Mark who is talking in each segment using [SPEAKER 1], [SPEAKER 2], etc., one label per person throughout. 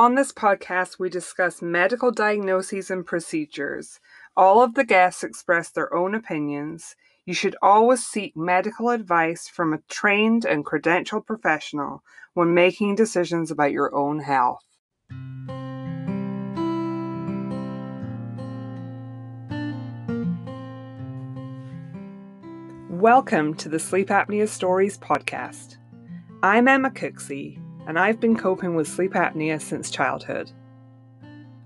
[SPEAKER 1] On this podcast, we discuss medical diagnoses and procedures. All of the guests express their own opinions. You should always seek medical advice from a trained and credentialed professional when making decisions about your own health. Welcome to the Sleep Apnea Stories podcast. I'm Emma Cooksey and I've been coping with sleep apnea since childhood.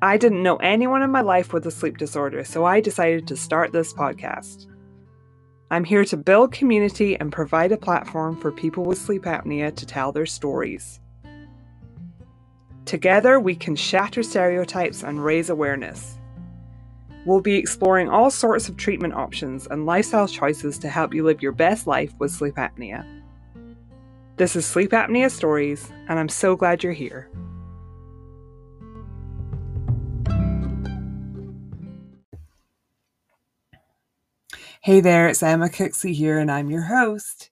[SPEAKER 1] I didn't know anyone in my life with a sleep disorder, so I decided to start this podcast. I'm here to build community and provide a platform for people with sleep apnea to tell their stories. Together, we can shatter stereotypes and raise awareness. We'll be exploring all sorts of treatment options and lifestyle choices to help you live your best life with sleep apnea. This is Sleep Apnea Stories, and I'm so glad you're here. Hey there, it's Emma Cooksey here, and I'm your host.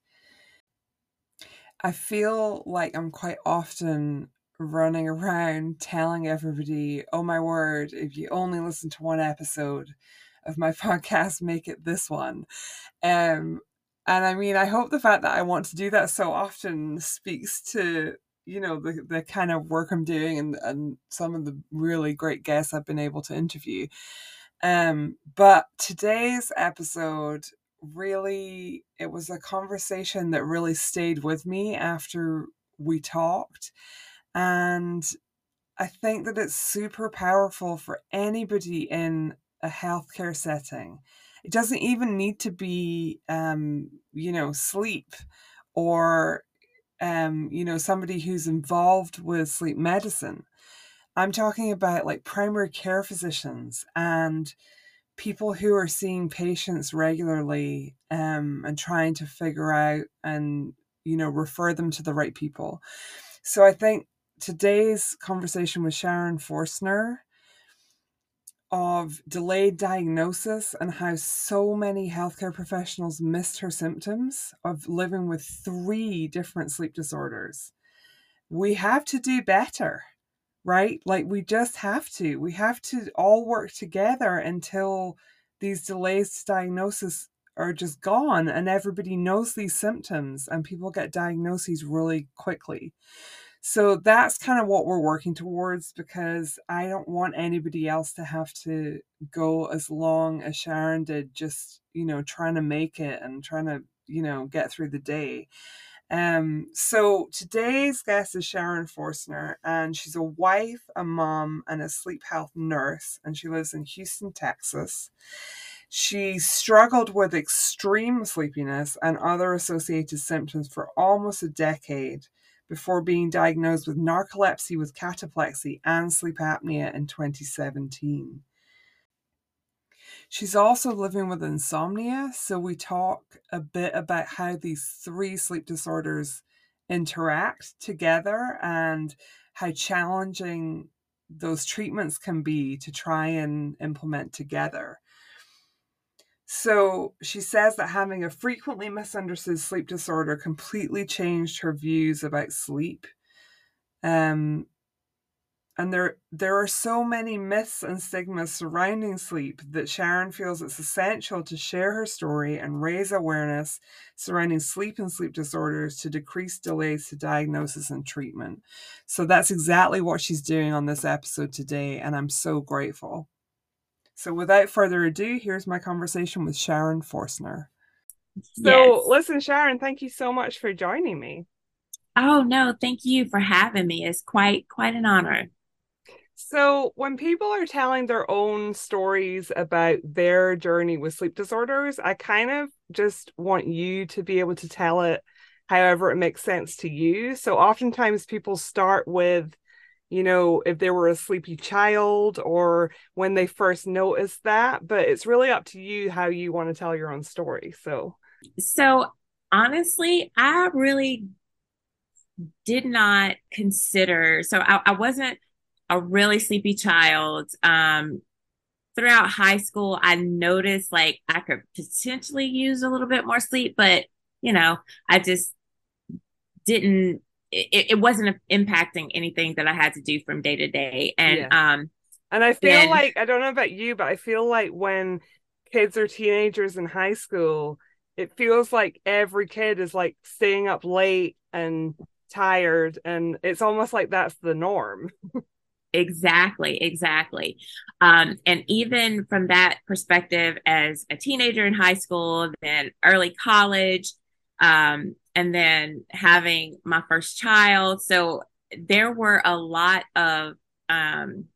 [SPEAKER 1] I feel like I'm quite often running around telling everybody, oh my word, if you only listen to one episode of my podcast, make it this one. Um, and I mean, I hope the fact that I want to do that so often speaks to, you know, the, the kind of work I'm doing and, and some of the really great guests I've been able to interview. Um, but today's episode really, it was a conversation that really stayed with me after we talked. And I think that it's super powerful for anybody in a healthcare setting it doesn't even need to be, um, you know, sleep or, um, you know, somebody who's involved with sleep medicine. I'm talking about like primary care physicians and people who are seeing patients regularly um, and trying to figure out and, you know, refer them to the right people. So I think today's conversation with Sharon Forstner of delayed diagnosis and how so many healthcare professionals missed her symptoms of living with three different sleep disorders. We have to do better, right? Like, we just have to. We have to all work together until these delays to diagnosis are just gone and everybody knows these symptoms and people get diagnoses really quickly. So that's kind of what we're working towards because I don't want anybody else to have to go as long as Sharon did, just, you know, trying to make it and trying to, you know, get through the day. Um, so today's guest is Sharon Forstner, and she's a wife, a mom, and a sleep health nurse, and she lives in Houston, Texas. She struggled with extreme sleepiness and other associated symptoms for almost a decade before being diagnosed with narcolepsy with cataplexy and sleep apnea in 2017. She's also living with insomnia, so we talk a bit about how these three sleep disorders interact together and how challenging those treatments can be to try and implement together. So she says that having a frequently misunderstood sleep disorder completely changed her views about sleep. Um, and there there are so many myths and stigmas surrounding sleep that Sharon feels it's essential to share her story and raise awareness surrounding sleep and sleep disorders to decrease delays to diagnosis and treatment. So that's exactly what she's doing on this episode today and I'm so grateful. So, without further ado, here's my conversation with Sharon Forstner. So, yes. listen, Sharon, thank you so much for joining me.
[SPEAKER 2] Oh no, thank you for having me. It's quite quite an honor.
[SPEAKER 1] So, when people are telling their own stories about their journey with sleep disorders, I kind of just want you to be able to tell it however it makes sense to you. So, oftentimes people start with you know, if they were a sleepy child or when they first noticed that. But it's really up to you how you want to tell your own story. So,
[SPEAKER 2] so honestly, I really did not consider, so I, I wasn't a really sleepy child. Um, throughout high school, I noticed like I could potentially use a little bit more sleep, but you know, I just didn't it, it wasn't impacting anything that I had to do from day to day. And yeah. um
[SPEAKER 1] and I feel like I don't know about you, but I feel like when kids are teenagers in high school, it feels like every kid is like staying up late and tired and it's almost like that's the norm.
[SPEAKER 2] exactly exactly um, and even from that perspective as a teenager in high school then early college um, and then having my first child. So there were a lot of, um,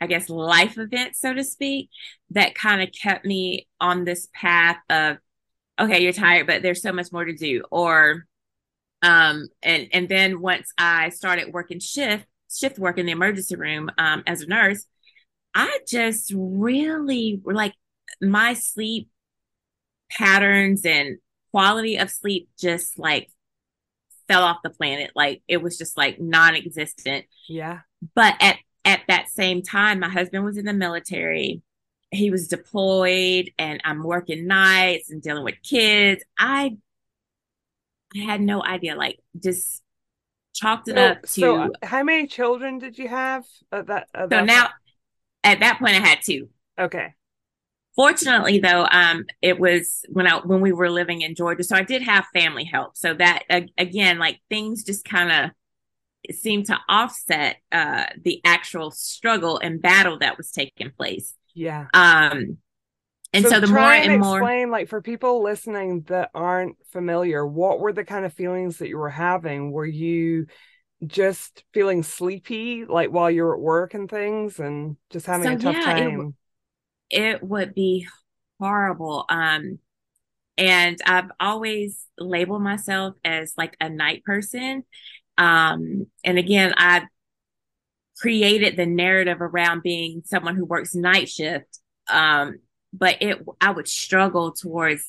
[SPEAKER 2] I guess, life events, so to speak, that kind of kept me on this path of, okay, you're tired, but there's so much more to do. Or, um, and and then once I started working shift shift work in the emergency room um, as a nurse, I just really like my sleep patterns and quality of sleep just like fell off the planet. Like it was just like non existent.
[SPEAKER 1] Yeah.
[SPEAKER 2] But at, at that same time, my husband was in the military. He was deployed and I'm working nights and dealing with kids. I I had no idea. Like just chalked it so, up to. So uh,
[SPEAKER 1] how many children did you have? At
[SPEAKER 2] that, at so that now, point? at that point, I had two.
[SPEAKER 1] Okay.
[SPEAKER 2] Fortunately, though, um, it was when I when we were living in Georgia, so I did have family help. So that again, like things just kind of seemed to offset uh, the actual struggle and battle that was taking place.
[SPEAKER 1] Yeah.
[SPEAKER 2] Um, and so, so the more and, and
[SPEAKER 1] explain,
[SPEAKER 2] more...
[SPEAKER 1] like for people listening that aren't familiar, what were the kind of feelings that you were having? Were you just feeling sleepy, like while you're at work and things, and just having so, a tough yeah, time?
[SPEAKER 2] It, it would be horrible. Um, and I've always labeled myself as like a night person. Um, and again, I created the narrative around being someone who works night shift. Um, but it, I would struggle towards,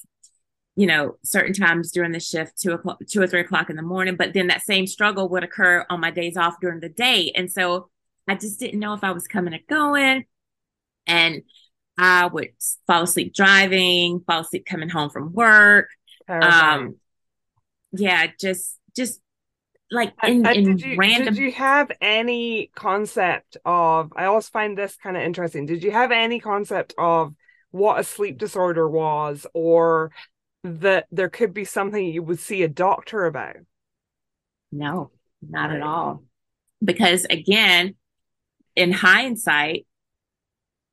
[SPEAKER 2] you know, certain times during the shift, two o'clock, two or three o'clock in the morning. But then that same struggle would occur on my days off during the day. And so I just didn't know if I was coming or going. And I would fall asleep driving, fall asleep coming home from work. Um, yeah, just just like in, did you, random.
[SPEAKER 1] Did you have any concept of? I always find this kind of interesting. Did you have any concept of what a sleep disorder was, or that there could be something you would see a doctor about?
[SPEAKER 2] No, not right. at all. Because again, in hindsight,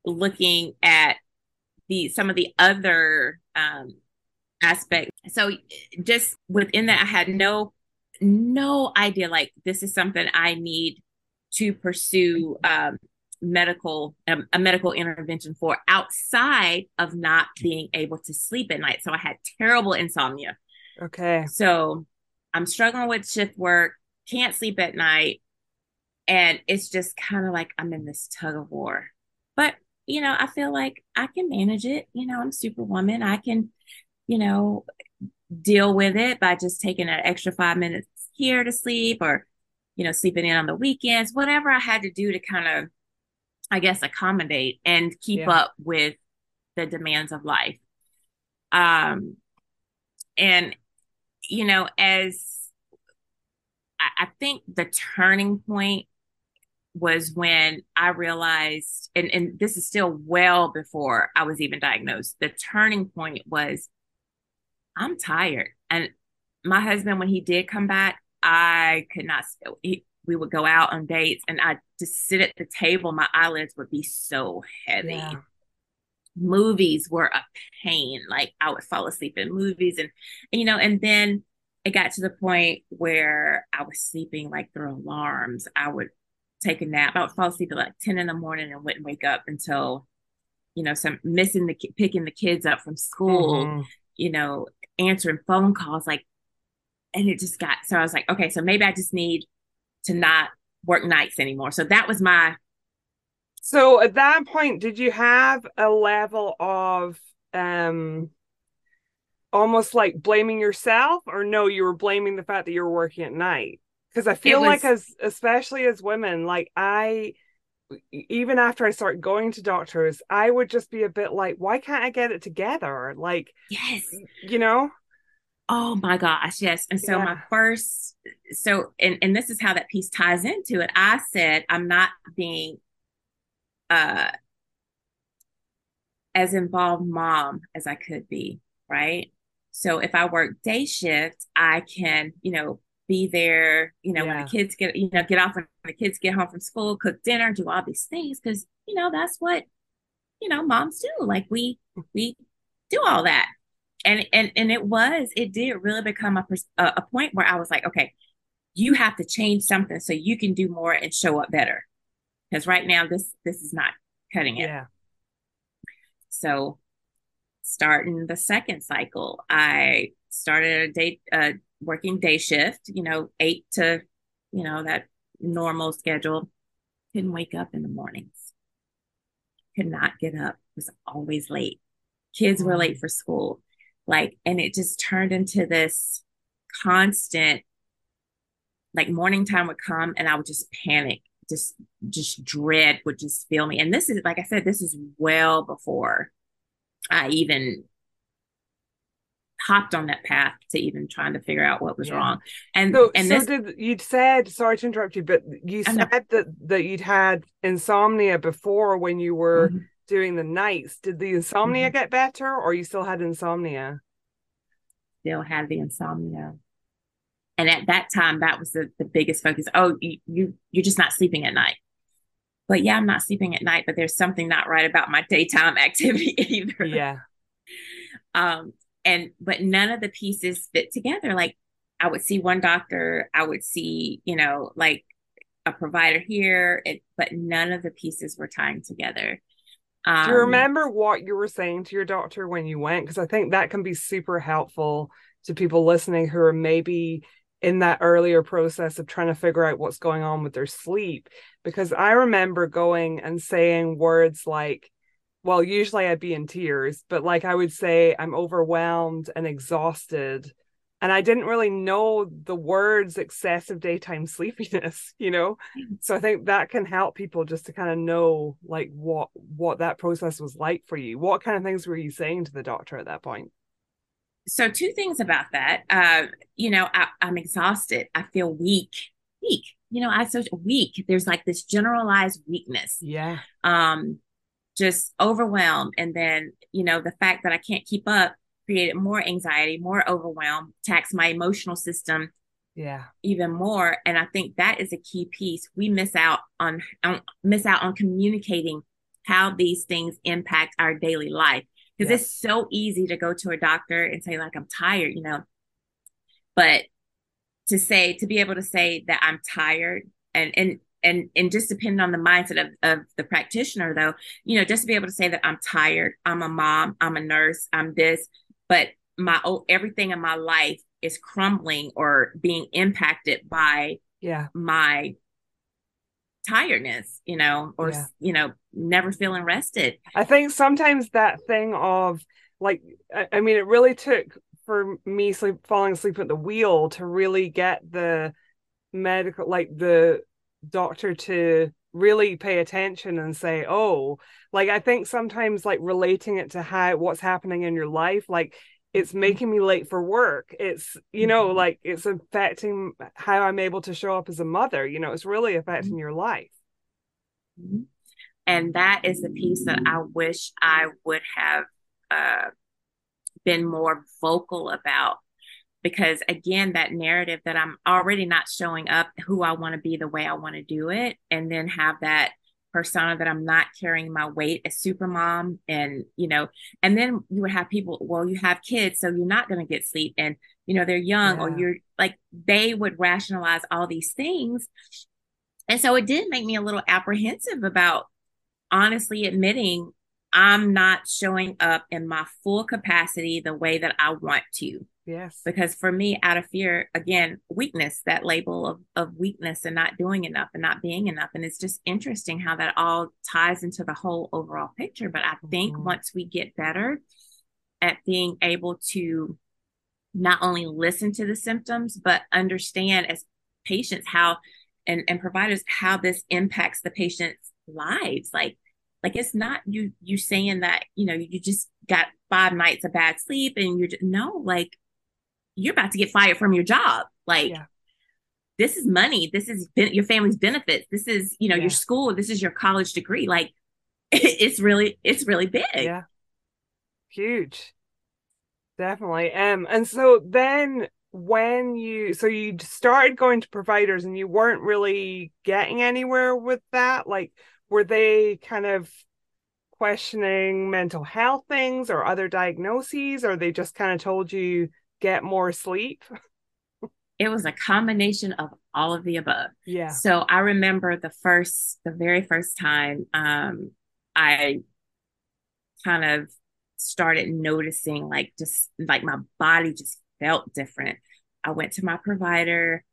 [SPEAKER 2] looking at the some of the other um, aspects. So just within that, I had no no idea like this is something I need to pursue um, medical um, a medical intervention for outside of not being able to sleep at night. So I had terrible insomnia.
[SPEAKER 1] Okay.
[SPEAKER 2] So I'm struggling with shift work, can't sleep at night, and it's just kind of like I'm in this tug of war. But you know, I feel like I can manage it. You know, I'm superwoman. I can, you know, deal with it by just taking an extra five minutes here to sleep or, you know, sleeping in on the weekends, whatever I had to do to kind of, I guess, accommodate and keep yeah. up with the demands of life. Um, and, you know, as I, I think the turning point was when I realized, and, and this is still well before I was even diagnosed, the turning point was I'm tired. And my husband, when he did come back, I could not, he, we would go out on dates and i just sit at the table. My eyelids would be so heavy. Yeah. Movies were a pain. Like I would fall asleep in movies and, you know, and then it got to the point where I was sleeping like through alarms. I would take a nap. I would fall asleep at like 10 in the morning and wouldn't wake up until, you know, some missing the picking the kids up from school, mm-hmm. you know, answering phone calls. Like, and it just got so I was like, okay, so maybe I just need to not work nights anymore. So that was my.
[SPEAKER 1] So at that point, did you have a level of, um, almost like blaming yourself or no you were blaming the fact that you were working at night because I feel was... like as especially as women, like I even after I start going to doctors, I would just be a bit like, why can't I get it together? Like,
[SPEAKER 2] yes,
[SPEAKER 1] you know.
[SPEAKER 2] Oh my gosh, yes. And so yeah. my first, so and and this is how that piece ties into it. I said I'm not being, uh, as involved mom as I could be, right? So if I work day shift, I can, you know, be there, you know, yeah. when the kids get, you know, get off when the kids get home from school, cook dinner, do all these things. Cause, you know, that's what, you know, moms do. Like we, we do all that. And, and, and it was, it did really become a, a point where I was like, okay, you have to change something so you can do more and show up better. Cause right now this, this is not cutting it. Yeah. So starting the second cycle, I started a date, a uh, working day shift, you know, eight to, you know, that normal schedule. Couldn't wake up in the mornings. Could not get up. Was always late. Kids were late mm-hmm. for school. Like, and it just turned into this constant, like morning time would come and I would just panic. Just just dread would just fill me. And this is like I said, this is well before I even hopped on that path to even trying to figure out what was yeah. wrong. And so, and so this, did,
[SPEAKER 1] you'd said sorry to interrupt you, but you said that that you'd had insomnia before when you were mm-hmm. doing the nights. Did the insomnia mm-hmm. get better, or you still had insomnia?
[SPEAKER 2] Still had the insomnia. And at that time, that was the, the biggest focus. Oh, you, you you're just not sleeping at night but yeah, I'm not sleeping at night, but there's something not right about my daytime activity either.
[SPEAKER 1] Yeah.
[SPEAKER 2] Um, and but none of the pieces fit together like i would see one doctor i would see you know like a provider here it, but none of the pieces were tying together
[SPEAKER 1] um, do you um, remember what you were saying to your doctor when you went because i think that can be super helpful to people listening who are maybe in that earlier process of trying to figure out what's going on with their sleep because i remember going and saying words like well, usually I'd be in tears, but like I would say, I'm overwhelmed and exhausted. And I didn't really know the words excessive daytime sleepiness, you know? Mm. So I think that can help people just to kind of know like what what that process was like for you. What kind of things were you saying to the doctor at that point?
[SPEAKER 2] So two things about that. Uh, you know, I, I'm exhausted. I feel weak. Weak. You know, I so weak. There's like this generalized weakness.
[SPEAKER 1] Yeah.
[SPEAKER 2] Um, just overwhelmed. And then, you know, the fact that I can't keep up created more anxiety, more overwhelm, taxed my emotional system
[SPEAKER 1] yeah
[SPEAKER 2] even more and i think that is a key piece we miss out on, on miss out on communicating how these things impact our daily life because yes. it's so easy to go to a doctor and say like i'm tired you know but to say to be able to say that i'm tired and and and and just depending on the mindset of, of the practitioner though you know just to be able to say that i'm tired i'm a mom i'm a nurse i'm this but my oh everything in my life is crumbling or being impacted by
[SPEAKER 1] yeah
[SPEAKER 2] my tiredness you know or yeah. you know never feeling rested
[SPEAKER 1] i think sometimes that thing of like I, I mean it really took for me sleep falling asleep at the wheel to really get the medical like the doctor to really pay attention and say oh like i think sometimes like relating it to how what's happening in your life like it's mm-hmm. making me late for work it's you know mm-hmm. like it's affecting how i'm able to show up as a mother you know it's really mm-hmm. affecting your life
[SPEAKER 2] and that is the piece that i wish i would have uh, been more vocal about because again that narrative that i'm already not showing up who i want to be the way i want to do it and then have that persona that i'm not carrying my weight as super mom and you know and then you would have people well you have kids so you're not going to get sleep and you know they're young yeah. or you're like they would rationalize all these things and so it did make me a little apprehensive about honestly admitting I'm not showing up in my full capacity the way that I want
[SPEAKER 1] to. Yes.
[SPEAKER 2] Because for me, out of fear, again, weakness, that label of, of weakness and not doing enough and not being enough. And it's just interesting how that all ties into the whole overall picture. But I think mm-hmm. once we get better at being able to not only listen to the symptoms, but understand as patients how and, and providers how this impacts the patient's lives. Like like it's not you you saying that, you know, you just got five nights of bad sleep and you're just, no, like you're about to get fired from your job. Like yeah. this is money. This is ben- your family's benefits. This is, you know, yeah. your school. This is your college degree. Like it's really, it's really big. Yeah.
[SPEAKER 1] Huge. Definitely. Um, and so then when you so you started going to providers and you weren't really getting anywhere with that like were they kind of questioning mental health things or other diagnoses or they just kind of told you get more sleep
[SPEAKER 2] it was a combination of all of the above
[SPEAKER 1] yeah
[SPEAKER 2] so i remember the first the very first time um i kind of started noticing like just like my body just felt different i went to my provider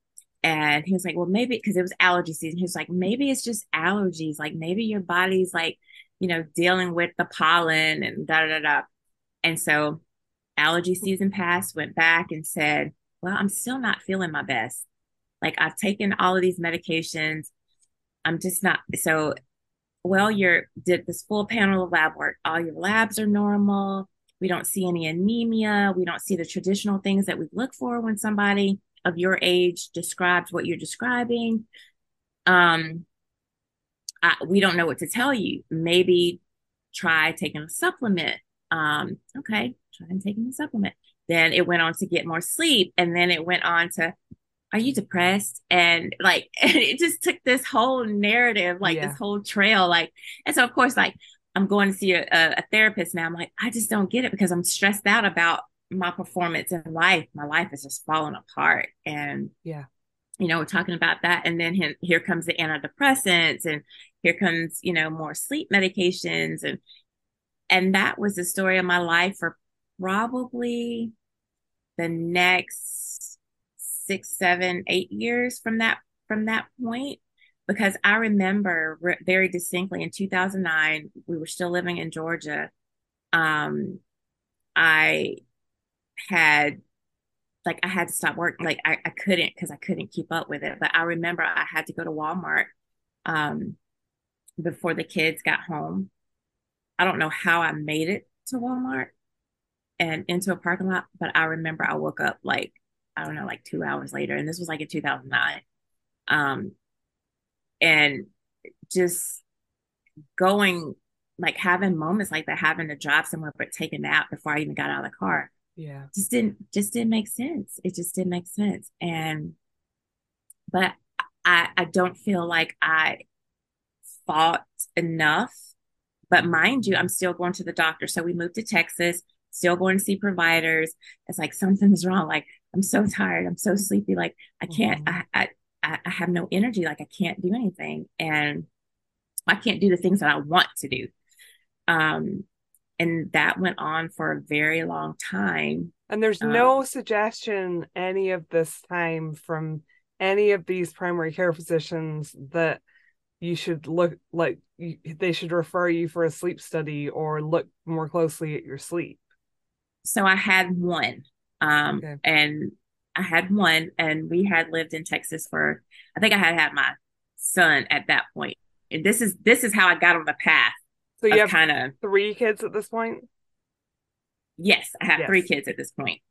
[SPEAKER 2] and he was like, well, maybe because it was allergy season. He was like, maybe it's just allergies. Like maybe your body's like, you know, dealing with the pollen and da da da. And so allergy season passed, went back and said, well, I'm still not feeling my best. Like I've taken all of these medications. I'm just not. So, well, you're did this full panel of lab work. All your labs are normal. We don't see any anemia. We don't see the traditional things that we look for when somebody of your age describes what you're describing, um, I, we don't know what to tell you. Maybe try taking a supplement. Um, okay, try and taking a supplement. Then it went on to get more sleep, and then it went on to, are you depressed? And like, it just took this whole narrative, like yeah. this whole trail, like, and so of course, like, I'm going to see a, a, therapist now. I'm like, I just don't get it because I'm stressed out about my performance in life, my life is just falling apart. And
[SPEAKER 1] yeah,
[SPEAKER 2] you know, we're talking about that. And then here, here comes the antidepressants and here comes, you know, more sleep medications. And, and that was the story of my life for probably the next six, seven, eight years from that, from that point. Because I remember re- very distinctly in 2009, we were still living in Georgia. Um, I had like I had to stop work. Like I, I couldn't because I couldn't keep up with it. But I remember I had to go to Walmart um, before the kids got home. I don't know how I made it to Walmart and into a parking lot, but I remember I woke up like I don't know, like two hours later, and this was like in 2009. Um, and just going like having moments like that, having to drive somewhere, but take a nap before I even got out of the car
[SPEAKER 1] yeah
[SPEAKER 2] just didn't just didn't make sense it just didn't make sense and but i i don't feel like i fought enough but mind you i'm still going to the doctor so we moved to texas still going to see providers it's like something's wrong like i'm so tired i'm so sleepy like i can't mm-hmm. I, I i have no energy like i can't do anything and i can't do the things that i want to do um and that went on for a very long time
[SPEAKER 1] and there's um, no suggestion any of this time from any of these primary care physicians that you should look like you, they should refer you for a sleep study or look more closely at your sleep
[SPEAKER 2] so i had one um, okay. and i had one and we had lived in texas for i think i had had my son at that point and this is this is how i got on the path
[SPEAKER 1] so you have kind of three kids at this point.
[SPEAKER 2] Yes, I have yes. three kids at this point.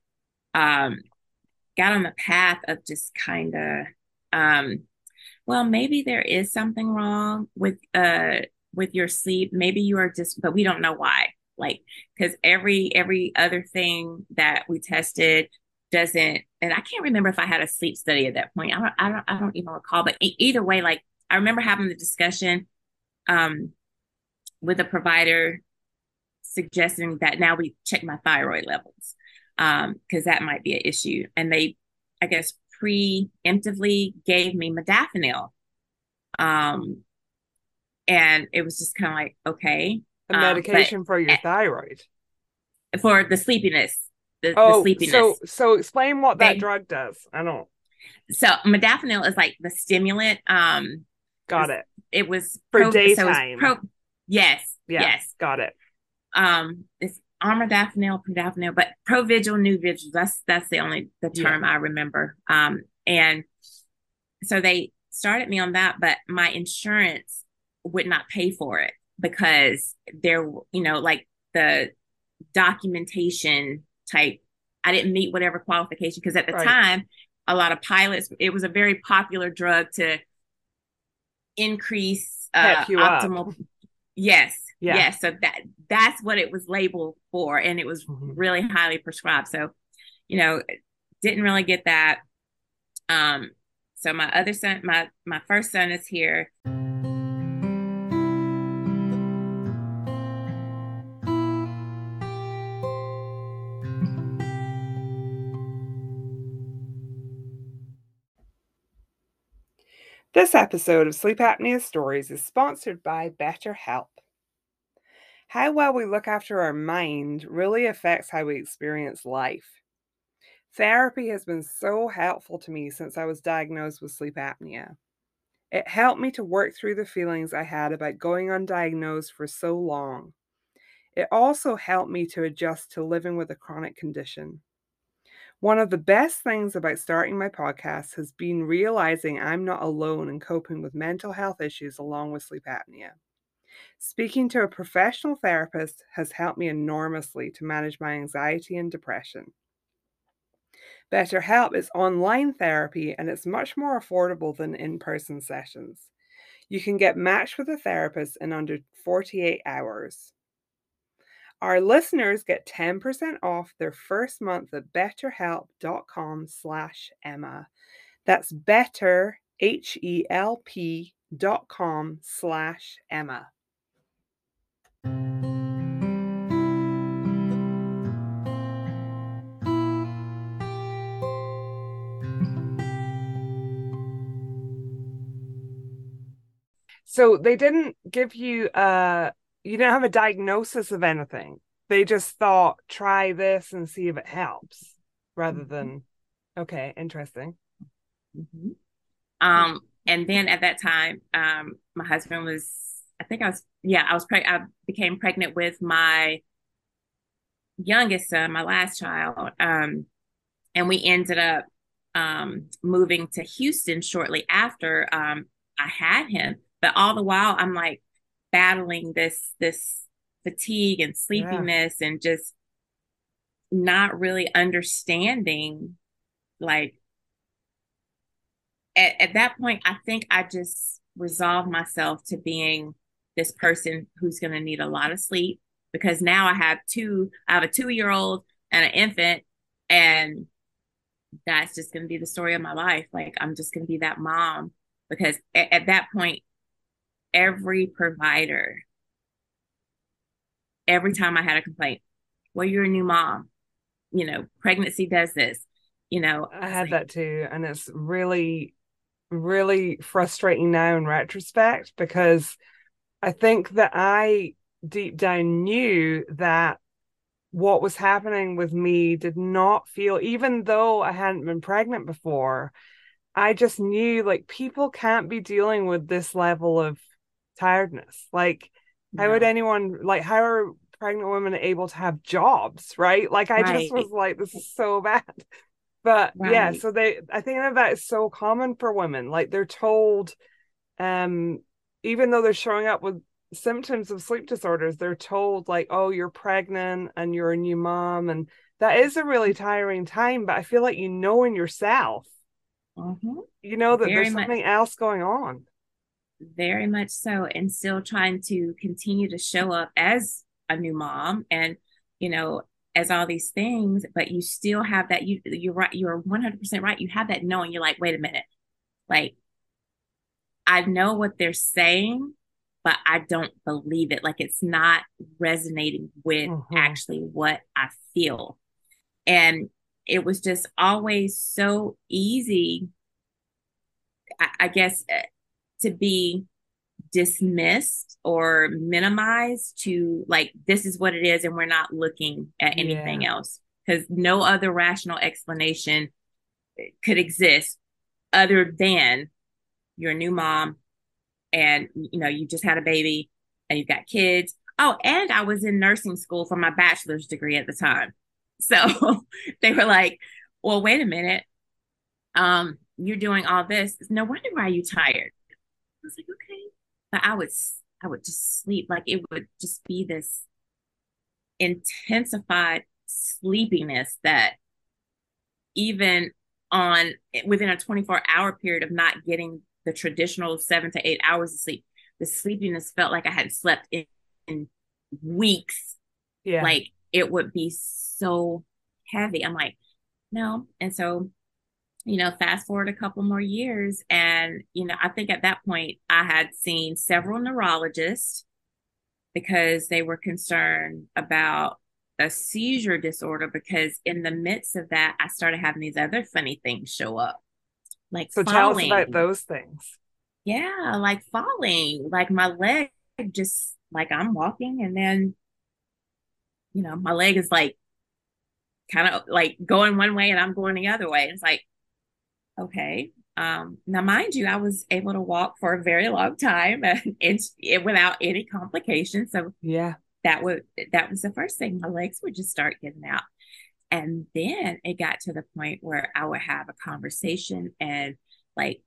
[SPEAKER 2] Um, got on the path of just kind of, um, well, maybe there is something wrong with uh with your sleep. Maybe you are just, but we don't know why. Like, because every every other thing that we tested doesn't, and I can't remember if I had a sleep study at that point. I don't, I don't, I don't even recall. But either way, like I remember having the discussion um with a provider suggesting that now we check my thyroid levels because um, that might be an issue. And they, I guess, preemptively gave me modafinil. Um, and it was just kind of like, okay.
[SPEAKER 1] A um, medication um, for your at, thyroid.
[SPEAKER 2] For the sleepiness. The, oh, the sleepiness. So,
[SPEAKER 1] so explain what that they, drug does. I don't.
[SPEAKER 2] So modafinil is like the stimulant. Um,
[SPEAKER 1] Got it.
[SPEAKER 2] It was, it was
[SPEAKER 1] for pro, daytime. So it pro,
[SPEAKER 2] Yes. Yeah, yes.
[SPEAKER 1] Got it.
[SPEAKER 2] Um, it's armodafinil, daffodil, but Provigil, new vigil. That's that's the only the term yeah. I remember. Um, and so they started me on that, but my insurance would not pay for it because there, you know, like the documentation type. I didn't meet whatever qualification because at the right. time, a lot of pilots. It was a very popular drug to increase uh, optimal. Up. Yes. Yeah. Yes. So that that's what it was labeled for, and it was mm-hmm. really highly prescribed. So, you know, didn't really get that. Um. So my other son, my my first son is here.
[SPEAKER 1] This episode of Sleep Apnea Stories is sponsored by BetterHelp. How well we look after our mind really affects how we experience life. Therapy has been so helpful to me since I was diagnosed with sleep apnea. It helped me to work through the feelings I had about going undiagnosed for so long. It also helped me to adjust to living with a chronic condition. One of the best things about starting my podcast has been realizing I'm not alone in coping with mental health issues along with sleep apnea. Speaking to a professional therapist has helped me enormously to manage my anxiety and depression. BetterHelp is online therapy and it's much more affordable than in person sessions. You can get matched with a therapist in under 48 hours. Our listeners get 10% off their first month at betterhelp.com slash Emma. That's better, H-E-L-P dot com slash Emma. So they didn't give you a uh, you didn't have a diagnosis of anything. They just thought, try this and see if it helps rather mm-hmm. than, okay, interesting.
[SPEAKER 2] Mm-hmm. Um, and then at that time, um, my husband was, I think I was, yeah, I was, preg- I became pregnant with my youngest son, my last child. Um, and we ended up um, moving to Houston shortly after um, I had him. But all the while, I'm like, battling this this fatigue and sleepiness yeah. and just not really understanding like at, at that point i think i just resolved myself to being this person who's going to need a lot of sleep because now i have two i have a two year old and an infant and that's just going to be the story of my life like i'm just going to be that mom because at, at that point every provider every time I had a complaint. Well, you're a new mom. You know, pregnancy does this. You know,
[SPEAKER 1] I had like, that too. And it's really, really frustrating now in retrospect because I think that I deep down knew that what was happening with me did not feel, even though I hadn't been pregnant before, I just knew like people can't be dealing with this level of tiredness. Like, yeah. how would anyone like how are pregnant women able to have jobs, right? Like I right. just was like, this is so bad. But right. yeah, so they I think that that is so common for women. Like they're told, um, even though they're showing up with symptoms of sleep disorders, they're told like, oh, you're pregnant and you're a new mom. And that is a really tiring time, but I feel like you know in yourself. Mm-hmm. You know that Very there's something much. else going on
[SPEAKER 2] very much so and still trying to continue to show up as a new mom and you know as all these things but you still have that you you're right you're 100% right you have that knowing you're like wait a minute like i know what they're saying but i don't believe it like it's not resonating with mm-hmm. actually what i feel and it was just always so easy I, I guess eh, to be dismissed or minimized to like this is what it is and we're not looking at anything yeah. else because no other rational explanation could exist other than you're a new mom and you know you just had a baby and you've got kids oh and i was in nursing school for my bachelor's degree at the time so they were like well wait a minute um you're doing all this no wonder why you tired was like, okay. But I was I would just sleep. Like it would just be this intensified sleepiness that even on eh, within a 24 hour period of not getting the traditional seven to eight hours of sleep, the sleepiness felt like I hadn't slept in, in weeks. Yeah. Like it would be so heavy. I'm like, no. And so you know, fast forward a couple more years. And, you know, I think at that point I had seen several neurologists because they were concerned about a seizure disorder. Because in the midst of that, I started having these other funny things show up.
[SPEAKER 1] Like, so falling. tell us about those things.
[SPEAKER 2] Yeah, like falling, like my leg just like I'm walking and then, you know, my leg is like kind of like going one way and I'm going the other way. It's like, okay. Um, now, mind you, I was able to walk for a very long time and it, without any complications. So
[SPEAKER 1] yeah,
[SPEAKER 2] that would that was the first thing. My legs would just start getting out, and then it got to the point where I would have a conversation and like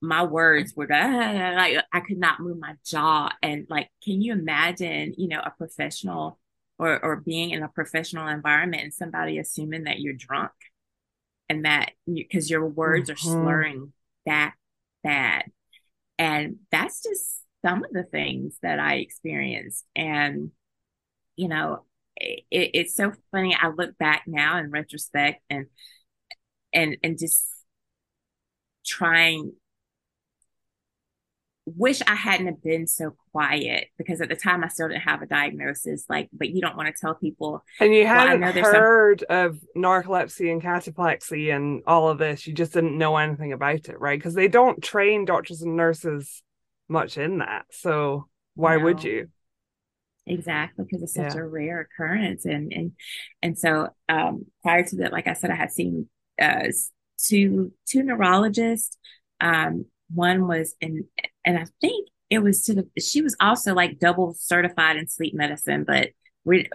[SPEAKER 2] my words were ah, ah, ah, like I could not move my jaw, and like, can you imagine? You know, a professional or or being in a professional environment and somebody assuming that you're drunk and that because your words mm-hmm. are slurring that bad. And that's just some of the things that I experienced. And, you know, it, it's so funny. I look back now in retrospect and, and, and just trying wish I hadn't have been so quiet because at the time I still didn't have a diagnosis. Like, but you don't want to tell people.
[SPEAKER 1] And you hadn't well, heard some... of narcolepsy and cataplexy and all of this. You just didn't know anything about it, right? Because they don't train doctors and nurses much in that. So why no. would you?
[SPEAKER 2] Exactly, because it's such yeah. a rare occurrence, and and and so um, prior to that, like I said, I had seen uh, two two neurologists. Um, one was in, and I think it was to the, she was also like double certified in sleep medicine, but we,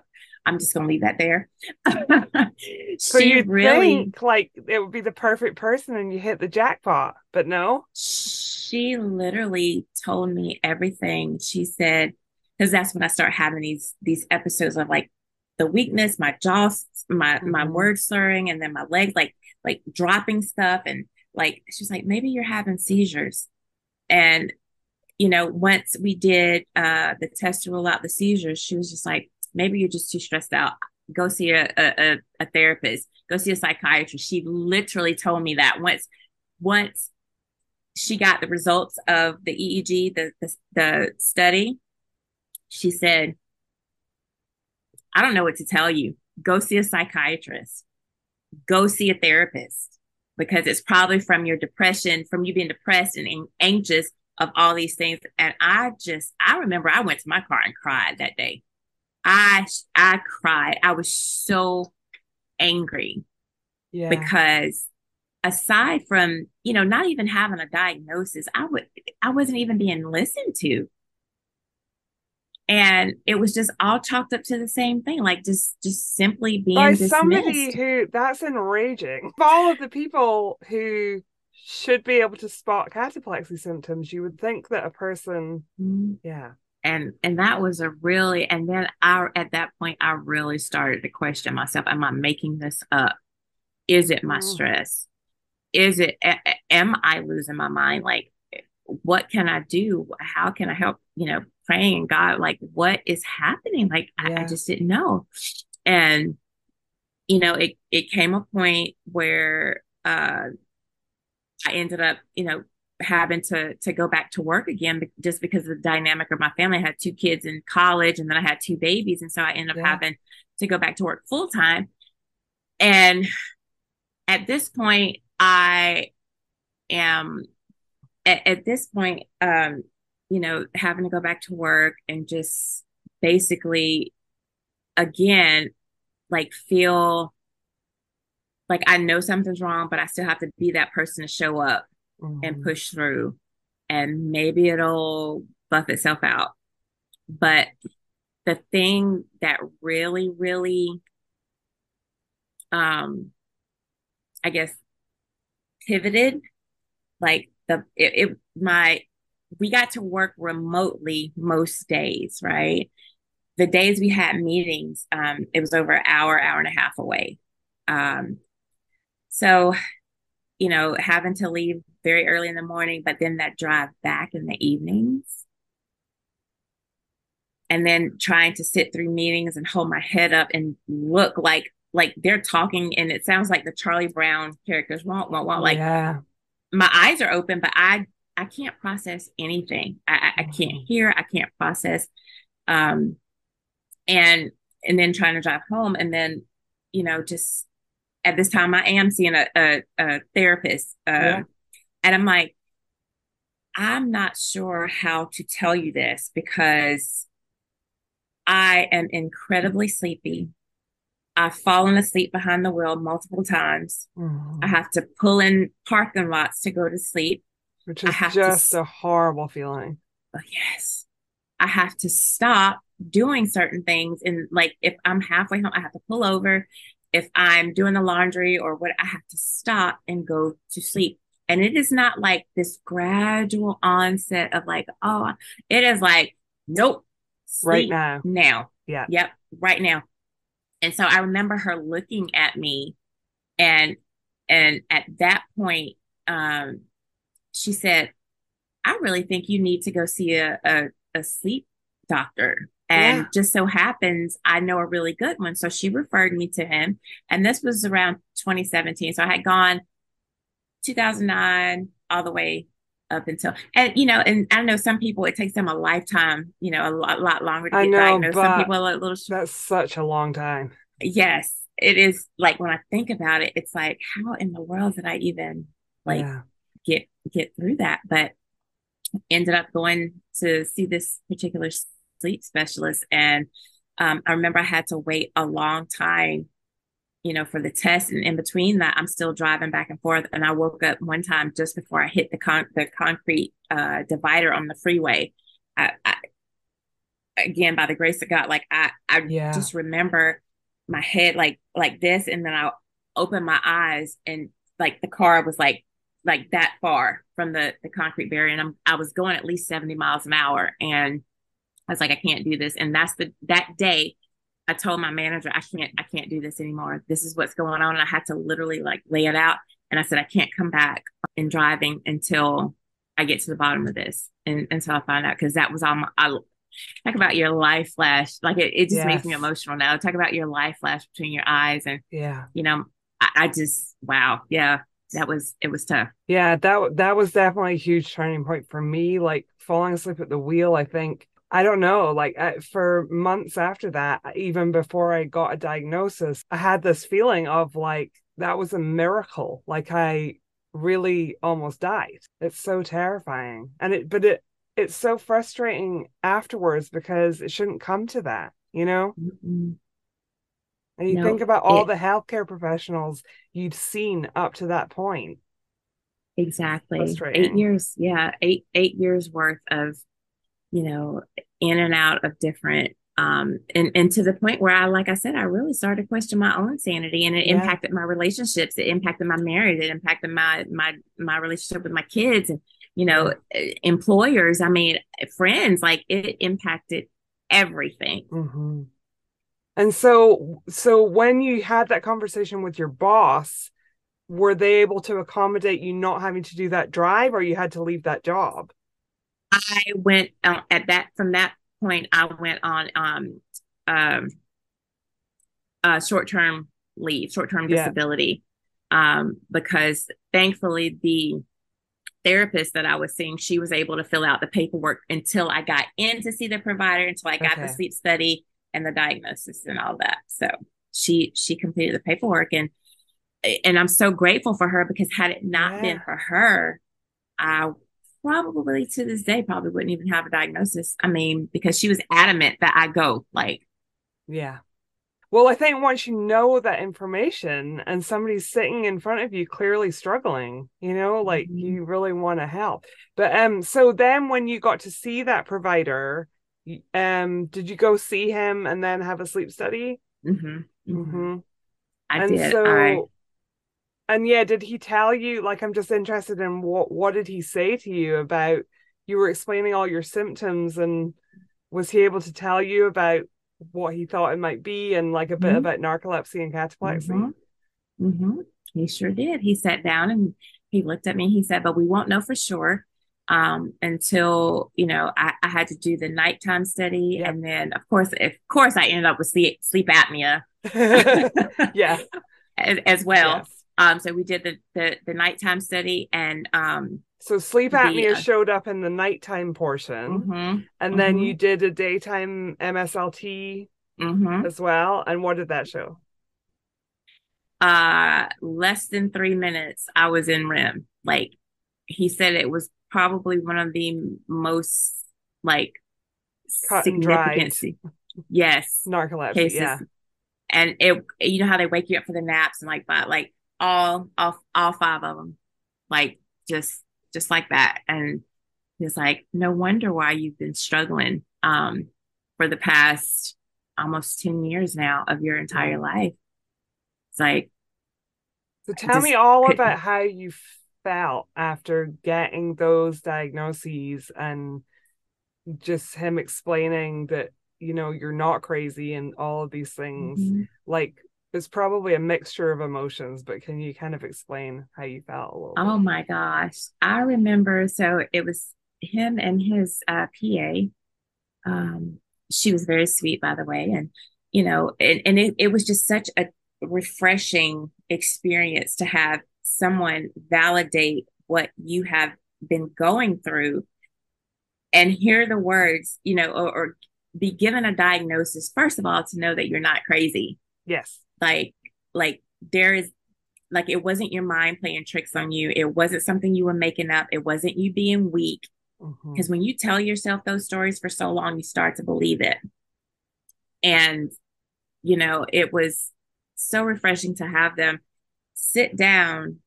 [SPEAKER 2] I'm just going to leave that there.
[SPEAKER 1] she really think, like it would be the perfect person and you hit the jackpot, but no.
[SPEAKER 2] She literally told me everything. She said cuz that's when I start having these these episodes of like the weakness, my jaws, my my mm-hmm. word slurring and then my legs like like dropping stuff and like she's like maybe you're having seizures and you know once we did uh the test to rule out the seizures she was just like maybe you're just too stressed out go see a, a, a therapist go see a psychiatrist she literally told me that once once she got the results of the eeg the, the, the study she said i don't know what to tell you go see a psychiatrist go see a therapist because it's probably from your depression, from you being depressed and anxious of all these things. And I just, I remember I went to my car and cried that day. I, I cried. I was so angry yeah. because aside from, you know, not even having a diagnosis, I would, I wasn't even being listened to and it was just all chalked up to the same thing like just just simply being by dismissed. somebody
[SPEAKER 1] who that's enraging of all of the people who should be able to spot cataplexy symptoms you would think that a person mm-hmm. yeah
[SPEAKER 2] and and that was a really and then i at that point i really started to question myself am i making this up is it my mm-hmm. stress is it a, am i losing my mind like what can I do? How can I help? You know, praying and God, like, what is happening? Like, yeah. I, I just didn't know. And, you know, it, it came a point where uh, I ended up, you know, having to to go back to work again just because of the dynamic of my family. I had two kids in college and then I had two babies. And so I ended yeah. up having to go back to work full time. And at this point, I am at, at this point, um, you know, having to go back to work and just basically, again, like feel like I know something's wrong, but I still have to be that person to show up mm-hmm. and push through. And maybe it'll buff itself out. But the thing that really, really, um, I guess, pivoted, like the it, it my we got to work remotely most days, right? The days we had meetings, um, it was over an hour, hour and a half away. Um, so, you know, having to leave very early in the morning, but then that drive back in the evenings. And then trying to sit through meetings and hold my head up and look like like they're talking and it sounds like the Charlie Brown characters won't won't like yeah my eyes are open, but I I can't process anything. I, I can't mm-hmm. hear. I can't process. Um, and and then trying to drive home, and then you know just at this time I am seeing a a, a therapist, uh, yeah. and I'm like, I'm not sure how to tell you this because I am incredibly sleepy. I've fallen asleep behind the wheel multiple times. Mm. I have to pull in parking lots to go to sleep.
[SPEAKER 1] Which is just to, a horrible feeling.
[SPEAKER 2] Oh, yes. I have to stop doing certain things. And like if I'm halfway home, I have to pull over. If I'm doing the laundry or what, I have to stop and go to sleep. And it is not like this gradual onset of like, oh, it is like, nope.
[SPEAKER 1] right now.
[SPEAKER 2] Now. Yeah. Yep. Right now and so I remember her looking at me and and at that point um she said, I really think you need to go see a a, a sleep doctor. And yeah. just so happens I know a really good one. So she referred me to him. And this was around 2017. So I had gone 2009 all the way up until and you know and i know some people it takes them a lifetime you know a lot, lot longer to get know, diagnosed some people
[SPEAKER 1] a little that's such a long time
[SPEAKER 2] yes it is like when i think about it it's like how in the world did i even like yeah. get get through that but ended up going to see this particular sleep specialist and um, i remember i had to wait a long time you know, for the test and in between that, I'm still driving back and forth. And I woke up one time just before I hit the con- the concrete uh, divider on the freeway. I, I, again, by the grace of God, like I, I yeah. just remember my head like like this, and then I opened my eyes, and like the car was like like that far from the the concrete barrier, and I'm I was going at least seventy miles an hour, and I was like, I can't do this. And that's the that day I told my manager, I can't, I can't do this anymore. This is what's going on. And I had to literally like lay it out. And I said, I can't come back in driving until I get to the bottom of this and until I find out. Cause that was all my, I, talk about your life flash. Like it, it just yes. makes me emotional now. Talk about your life flash between your eyes. And yeah, you know, I, I just, wow. Yeah. That was, it was tough.
[SPEAKER 1] Yeah. That, that was definitely a huge turning point for me. Like falling asleep at the wheel, I think I don't know, like I, uh, for months after that, even before I got a diagnosis, I had this feeling of like that was a miracle. Like I really almost died. It's so terrifying. And it, but it, it's so frustrating afterwards because it shouldn't come to that, you know? Mm-hmm. And you no, think about all it, the healthcare professionals you'd seen up to that point.
[SPEAKER 2] Exactly. Eight years, yeah, eight eight years worth of you know, in and out of different um and and to the point where I like I said I really started to question my own sanity and it yeah. impacted my relationships it impacted my marriage it impacted my my my relationship with my kids and you know eh, employers I mean eh, friends like it impacted everything mm-hmm.
[SPEAKER 1] and so so when you had that conversation with your boss were they able to accommodate you not having to do that drive or you had to leave that job
[SPEAKER 2] I went uh, at that from that point. I went on um, um uh, short term leave, short term yeah. disability, um, because thankfully the therapist that I was seeing, she was able to fill out the paperwork until I got in to see the provider, until I got okay. the sleep study and the diagnosis and all that. So she she completed the paperwork and and I'm so grateful for her because had it not yeah. been for her, I probably to this day probably wouldn't even have a diagnosis. I mean, because she was adamant that I go. Like,
[SPEAKER 1] yeah. Well, I think once you know that information and somebody's sitting in front of you clearly struggling, you know, like mm-hmm. you really want to help. But um so then when you got to see that provider, um did you go see him and then have a sleep study? Mhm.
[SPEAKER 2] Mhm. I and did. So I
[SPEAKER 1] and yeah, did he tell you? Like, I'm just interested in what what did he say to you about? You were explaining all your symptoms, and was he able to tell you about what he thought it might be, and like a bit mm-hmm. about narcolepsy and cataplexy?
[SPEAKER 2] Mm-hmm. Mm-hmm. He sure did. He sat down and he looked at me. He said, "But we won't know for sure um, until you know I, I, had to do the nighttime study, yeah. and then of course, of course, I ended up with sleep, sleep apnea.
[SPEAKER 1] yeah,
[SPEAKER 2] as, as well. Um, so we did the the, the nighttime study and um,
[SPEAKER 1] so sleep apnea the, uh, showed up in the nighttime portion, mm-hmm, and mm-hmm. then you did a daytime MSLT mm-hmm. as well. And what did that show?
[SPEAKER 2] Uh, less than three minutes. I was in REM. Like he said, it was probably one of the most like Cut significance. Yes,
[SPEAKER 1] narcolepsy. Cases. Yeah,
[SPEAKER 2] and it you know how they wake you up for the naps and like but like all all all five of them, like just just like that. And it's like, no wonder why you've been struggling um, for the past almost ten years now of your entire mm-hmm. life. It's like,
[SPEAKER 1] so tell me all couldn't. about how you felt after getting those diagnoses and just him explaining that you know you're not crazy and all of these things mm-hmm. like it's probably a mixture of emotions, but can you kind of explain how you felt a little?
[SPEAKER 2] Oh bit? my gosh. I remember so it was him and his uh, PA. Um, she was very sweet, by the way. And, you know, and, and it, it was just such a refreshing experience to have someone validate what you have been going through and hear the words, you know, or, or be given a diagnosis, first of all, to know that you're not crazy.
[SPEAKER 1] Yes
[SPEAKER 2] like like there is like it wasn't your mind playing tricks on you it wasn't something you were making up it wasn't you being weak because mm-hmm. when you tell yourself those stories for so long you start to believe it and you know it was so refreshing to have them sit down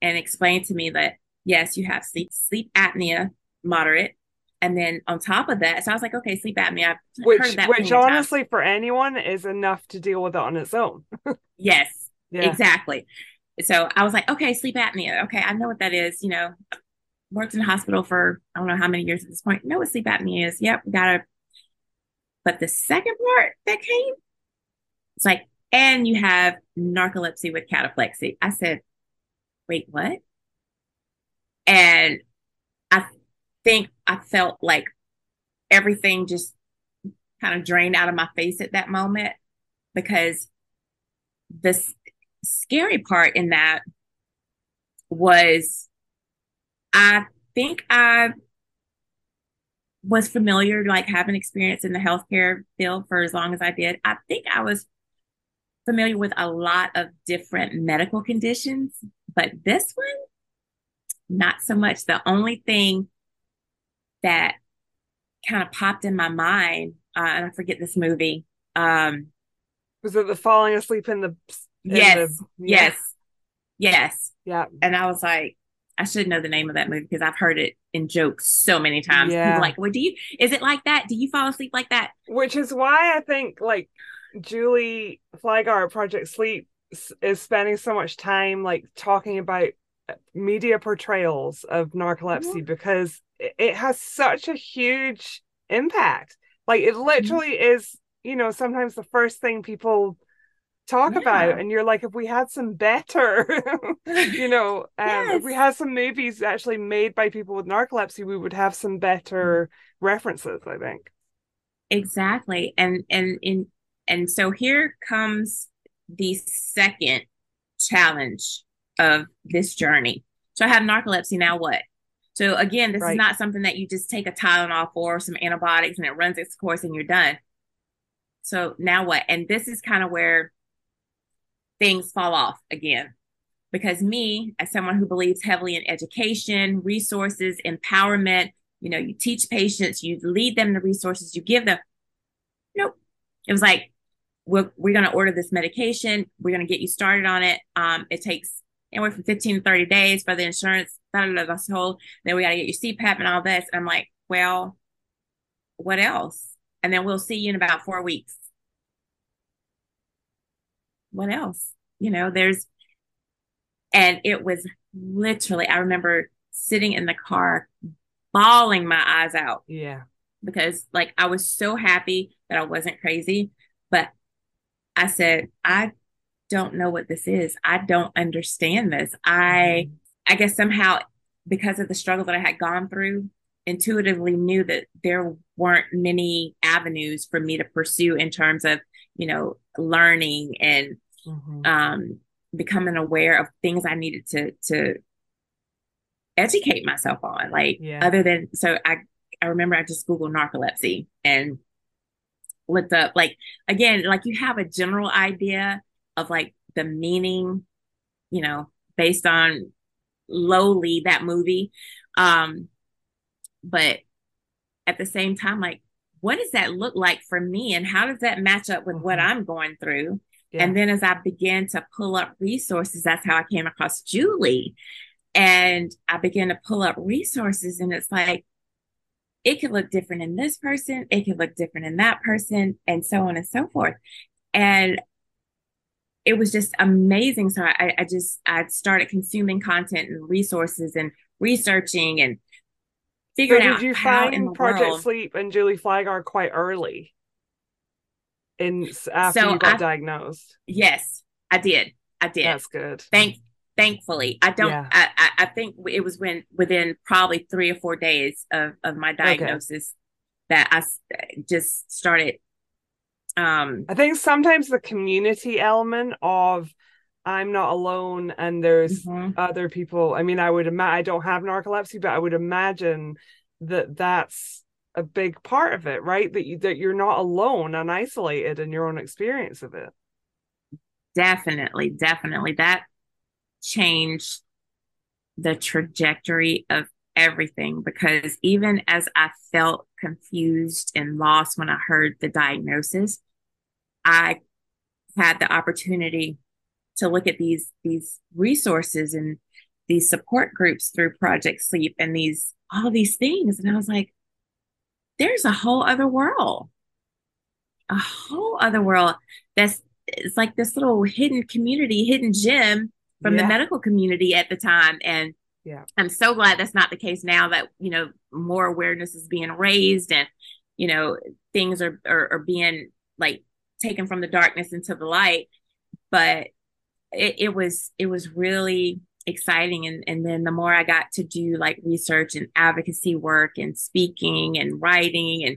[SPEAKER 2] and explain to me that yes you have sleep sleep apnea moderate and then on top of that, so I was like, okay, sleep apnea.
[SPEAKER 1] I've which, which honestly, for anyone, is enough to deal with it on its own.
[SPEAKER 2] yes, yeah. exactly. So I was like, okay, sleep apnea. Okay, I know what that is. You know, worked in the hospital for I don't know how many years at this point. Know what sleep apnea is? Yep, gotta. But the second part that came, it's like, and you have narcolepsy with cataplexy. I said, wait, what? And I think I felt like everything just kind of drained out of my face at that moment because the scary part in that was I think I was familiar, like having experience in the healthcare field for as long as I did. I think I was familiar with a lot of different medical conditions, but this one, not so much. The only thing that kind of popped in my mind, uh, and I forget this movie. Um,
[SPEAKER 1] was it the falling asleep in the?
[SPEAKER 2] In yes, the, yeah. yes, yes,
[SPEAKER 1] yeah.
[SPEAKER 2] And I was like, I should know the name of that movie because I've heard it in jokes so many times. Yeah. like, well, do you? Is it like that? Do you fall asleep like that?
[SPEAKER 1] Which is why I think like Julie Flygare Project Sleep is spending so much time like talking about media portrayals of narcolepsy mm-hmm. because it has such a huge impact. Like it mm-hmm. literally mm-hmm. is, you know, sometimes the first thing people talk yeah. about and you're like if we had some better you know um, yes. if we had some movies actually made by people with narcolepsy we would have some better mm-hmm. references i think
[SPEAKER 2] exactly and and and, and so here comes the second challenge of this journey so i have narcolepsy now what so again, this right. is not something that you just take a Tylenol for, some antibiotics, and it runs its course and you're done. So now what? And this is kind of where things fall off again. Because me, as someone who believes heavily in education, resources, empowerment, you know, you teach patients, you lead them the resources you give them. Nope. It was like, we're, we're going to order this medication. We're going to get you started on it. Um, it takes anywhere from 15 to 30 days for the insurance. That's all. whole, then we got to get your CPAP and all this. And I'm like, well, what else? And then we'll see you in about four weeks. What else? You know, there's, and it was literally, I remember sitting in the car, bawling my eyes out.
[SPEAKER 1] Yeah.
[SPEAKER 2] Because like I was so happy that I wasn't crazy, but I said, I don't know what this is. I don't understand this. I mm-hmm. I guess somehow because of the struggle that I had gone through, intuitively knew that there weren't many avenues for me to pursue in terms of, you know, learning and mm-hmm. um, becoming aware of things I needed to to educate myself on. Like yeah. other than so I I remember I just Googled narcolepsy and looked up like again, like you have a general idea of like the meaning, you know, based on lowly that movie. Um, but at the same time, like, what does that look like for me? And how does that match up with what mm-hmm. I'm going through? Yeah. And then as I began to pull up resources, that's how I came across Julie. And I began to pull up resources, and it's like, it could look different in this person, it could look different in that person, and so on and so forth. And it was just amazing. So I, I just I started consuming content and resources and researching and figuring so did out. Did you find Project world.
[SPEAKER 1] Sleep and Julie Flygare quite early? In after so you got I, diagnosed.
[SPEAKER 2] Yes, I did. I did.
[SPEAKER 1] That's good.
[SPEAKER 2] Thank thankfully i don't yeah. I, I think it was when within probably three or four days of, of my diagnosis okay. that i just started um,
[SPEAKER 1] I think sometimes the community element of I'm not alone and there's mm-hmm. other people. I mean, I would imagine I don't have narcolepsy, but I would imagine that that's a big part of it, right? That you, that you're not alone and isolated in your own experience of it.
[SPEAKER 2] Definitely, definitely that changed the trajectory of everything because even as I felt confused and lost when I heard the diagnosis, I had the opportunity to look at these these resources and these support groups through Project Sleep and these all these things. And I was like, there's a whole other world. A whole other world that's it's like this little hidden community, hidden gem from yeah. the medical community at the time. And
[SPEAKER 1] yeah.
[SPEAKER 2] I'm so glad that's not the case now that, you know, more awareness is being raised and, you know, things are, are, are being like taken from the darkness into the light but it, it was it was really exciting and and then the more i got to do like research and advocacy work and speaking and writing and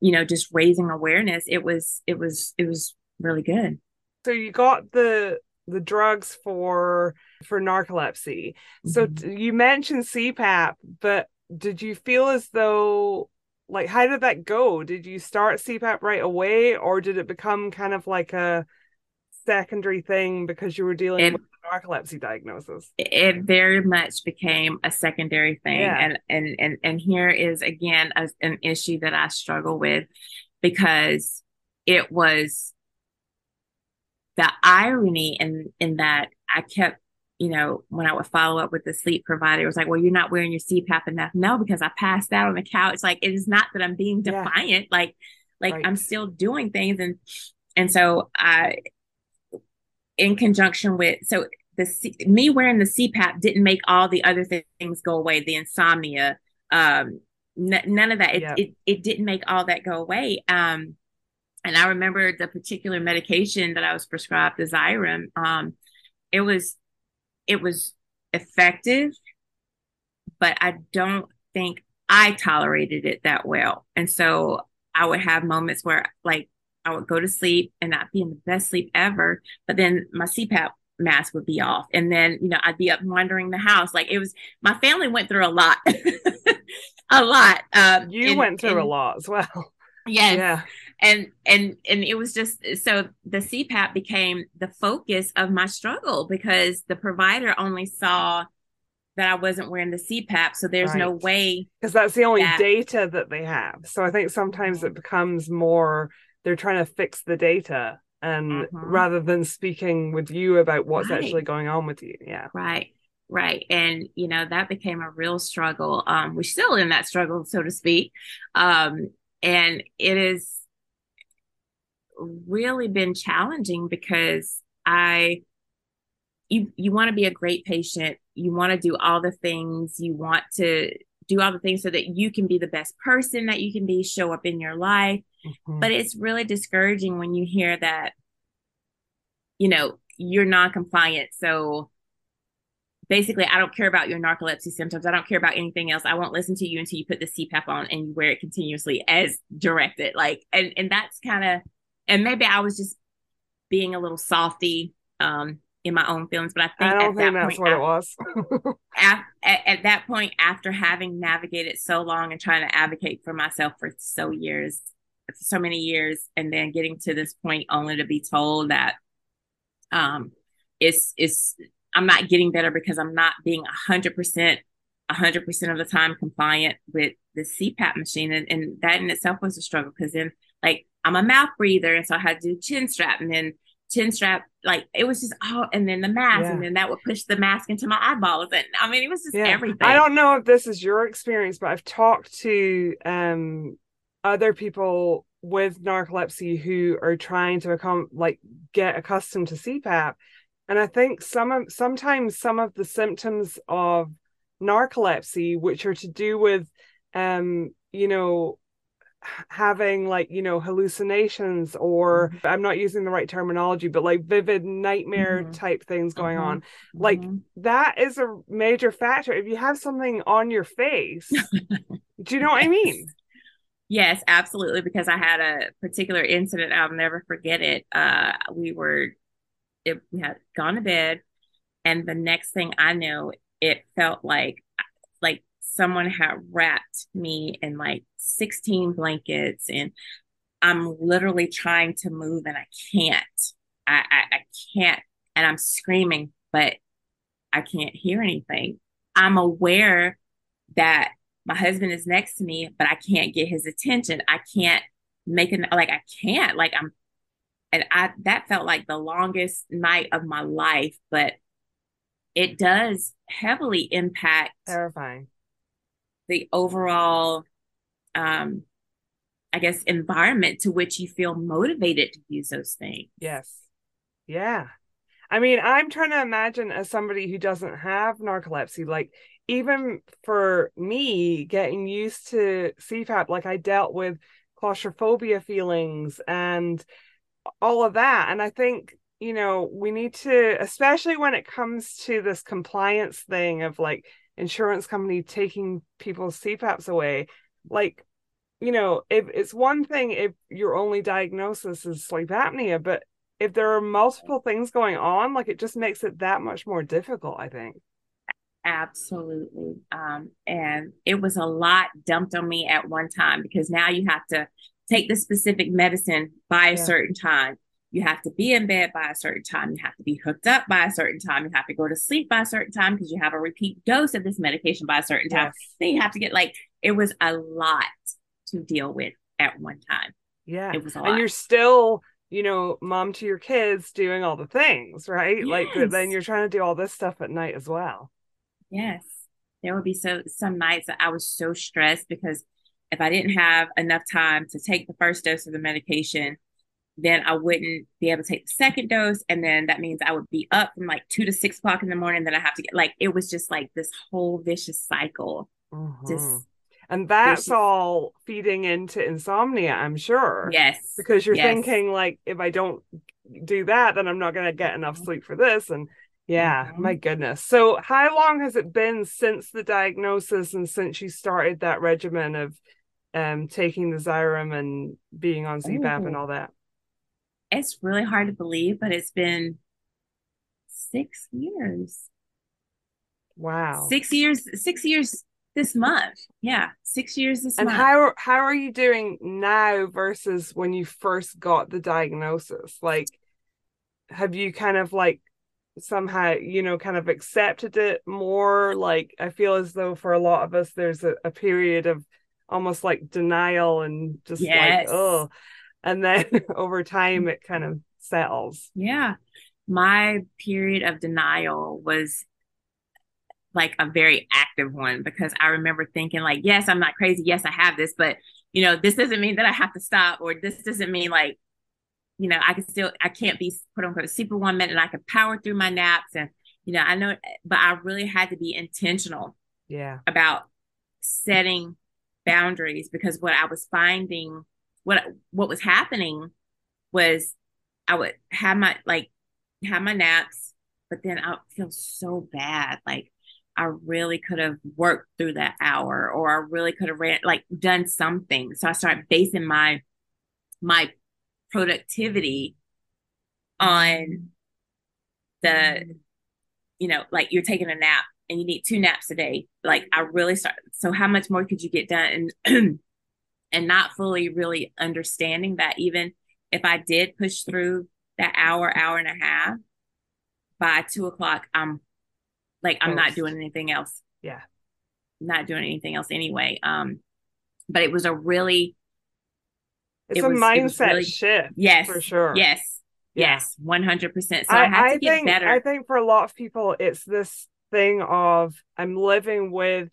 [SPEAKER 2] you know just raising awareness it was it was it was really good
[SPEAKER 1] so you got the the drugs for for narcolepsy so mm-hmm. you mentioned cpap but did you feel as though like how did that go? Did you start CPAP right away, or did it become kind of like a secondary thing because you were dealing it, with narcolepsy diagnosis?
[SPEAKER 2] It very much became a secondary thing, yeah. and and and and here is again a, an issue that I struggle with because it was the irony in in that I kept you know, when I would follow up with the sleep provider, it was like, well, you're not wearing your CPAP enough. No, because I passed out on the couch. Like it is not that I'm being defiant. Yeah. Like, like right. I'm still doing things. And, and so I, in conjunction with, so the C, me wearing the CPAP didn't make all the other things go away. The insomnia, um, n- none of that. It, yeah. it, it didn't make all that go away. Um, and I remember the particular medication that I was prescribed, the Xyrem. Um, it was it was effective, but I don't think I tolerated it that well. And so I would have moments where like I would go to sleep and not be in the best sleep ever, but then my CPAP mask would be off. And then, you know, I'd be up wandering the house. Like it was my family went through a lot. a lot. Um,
[SPEAKER 1] you and, went through and, a lot as well.
[SPEAKER 2] Yes. Yeah and and and it was just so the cpap became the focus of my struggle because the provider only saw that i wasn't wearing the cpap so there's right. no way
[SPEAKER 1] because that's the only that... data that they have so i think sometimes it becomes more they're trying to fix the data and mm-hmm. rather than speaking with you about what's right. actually going on with you yeah
[SPEAKER 2] right right and you know that became a real struggle um we're still in that struggle so to speak um and it is really been challenging because I you you want to be a great patient, you want to do all the things, you want to do all the things so that you can be the best person that you can be, show up in your life. Mm-hmm. But it's really discouraging when you hear that you know, you're non-compliant, so basically i don't care about your narcolepsy symptoms i don't care about anything else i won't listen to you until you put the cpap on and you wear it continuously as directed like and and that's kind of and maybe I was just being a little salty um, in my own feelings. But I think I don't think that that's point, what it was. at, at, at, that point, after having navigated so long and trying to advocate for myself for so years, for so many years, and then getting to this point only to be told that um, it's it's I'm not getting better because I'm not being hundred percent. 100% of the time compliant with the CPAP machine. And, and that in itself was a struggle because then, like, I'm a mouth breather, and so I had to do chin strap and then chin strap. Like it was just oh, and then the mask, yeah. and then that would push the mask into my eyeballs, and I mean it was just yeah. everything. I
[SPEAKER 1] don't know if this is your experience, but I've talked to um other people with narcolepsy who are trying to become like get accustomed to CPAP. And I think some of sometimes some of the symptoms of narcolepsy, which are to do with um, you know, having like you know hallucinations or mm-hmm. i'm not using the right terminology but like vivid nightmare mm-hmm. type things going mm-hmm. on like mm-hmm. that is a major factor if you have something on your face do you know yes. what i mean
[SPEAKER 2] yes absolutely because i had a particular incident i'll never forget it uh we were it, we had gone to bed and the next thing i know it felt like someone had wrapped me in like 16 blankets and I'm literally trying to move and I can't. I, I, I can't and I'm screaming, but I can't hear anything. I'm aware that my husband is next to me, but I can't get his attention. I can't make an like I can't. Like I'm and I that felt like the longest night of my life, but it does heavily impact
[SPEAKER 1] terrifying
[SPEAKER 2] the overall um i guess environment to which you feel motivated to use those things
[SPEAKER 1] yes yeah i mean i'm trying to imagine as somebody who doesn't have narcolepsy like even for me getting used to cpap like i dealt with claustrophobia feelings and all of that and i think you know we need to especially when it comes to this compliance thing of like insurance company taking people's CPAPs away. Like, you know, if it's one thing if your only diagnosis is sleep apnea, but if there are multiple things going on, like it just makes it that much more difficult, I think.
[SPEAKER 2] Absolutely. Um, and it was a lot dumped on me at one time because now you have to take the specific medicine by a yeah. certain time you have to be in bed by a certain time. You have to be hooked up by a certain time. You have to go to sleep by a certain time because you have a repeat dose of this medication by a certain time. Yes. Then you have to get like, it was a lot to deal with at one time.
[SPEAKER 1] Yeah. It was a lot. And you're still, you know, mom to your kids doing all the things, right? Yes. Like, then you're trying to do all this stuff at night as well.
[SPEAKER 2] Yes. There would be so some nights that I was so stressed because if I didn't have enough time to take the first dose of the medication, then I wouldn't be able to take the second dose. And then that means I would be up from like two to six o'clock in the morning. Then I have to get like, it was just like this whole vicious cycle.
[SPEAKER 1] Mm-hmm. Just and that's vicious. all feeding into insomnia, I'm sure.
[SPEAKER 2] Yes.
[SPEAKER 1] Because you're yes. thinking, like, if I don't do that, then I'm not going to get enough mm-hmm. sleep for this. And yeah, mm-hmm. my goodness. So, how long has it been since the diagnosis and since you started that regimen of um, taking the Xyrem and being on CPAP Ooh. and all that?
[SPEAKER 2] it's really hard to believe, but it's been six years.
[SPEAKER 1] Wow.
[SPEAKER 2] Six years, six years this month. Yeah. Six years this
[SPEAKER 1] and
[SPEAKER 2] month.
[SPEAKER 1] And how how are you doing now versus when you first got the diagnosis? Like have you kind of like somehow, you know, kind of accepted it more? Like I feel as though for a lot of us there's a, a period of almost like denial and just yes. like, oh and then over time it kind of settles
[SPEAKER 2] yeah my period of denial was like a very active one because I remember thinking like, yes, I'm not crazy. Yes, I have this, but you know, this doesn't mean that I have to stop, or this doesn't mean like, you know, I can still I can't be put quote a super woman and I can power through my naps and you know, I know but I really had to be intentional
[SPEAKER 1] yeah
[SPEAKER 2] about setting boundaries because what I was finding what what was happening was I would have my like have my naps, but then I feel so bad. Like I really could have worked through that hour, or I really could have ran like done something. So I started basing my my productivity on the you know like you're taking a nap and you need two naps a day like i really start so how much more could you get done and and not fully really understanding that even if I did push through that hour, hour and a half, by two o'clock, I'm like I'm not doing anything else.
[SPEAKER 1] Yeah.
[SPEAKER 2] Not doing anything else anyway. Um, but it was a really it's it a mindset really, shift. Yes. For sure. Yes. Yes. One hundred percent. So I,
[SPEAKER 1] I have I get think, better. I think for a lot of people it's this thing of I'm living with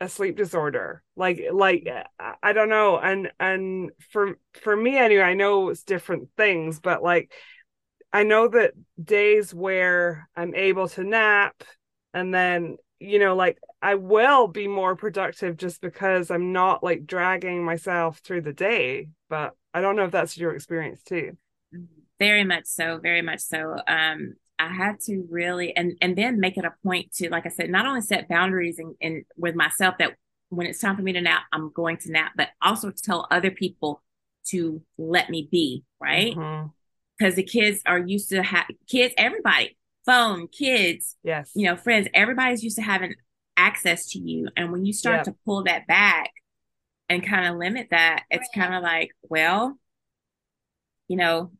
[SPEAKER 1] a sleep disorder like like uh, i don't know and and for for me anyway i know it's different things but like i know that days where i'm able to nap and then you know like i will be more productive just because i'm not like dragging myself through the day but i don't know if that's your experience too
[SPEAKER 2] very much so very much so um I had to really and and then make it a point to, like I said, not only set boundaries and, and with myself that when it's time for me to nap, I'm going to nap, but also tell other people to let me be, right? Because mm-hmm. the kids are used to have kids, everybody, phone, kids,
[SPEAKER 1] yes,
[SPEAKER 2] you know, friends, everybody's used to having access to you. And when you start yep. to pull that back and kind of limit that, it's right. kind of like, well, you know,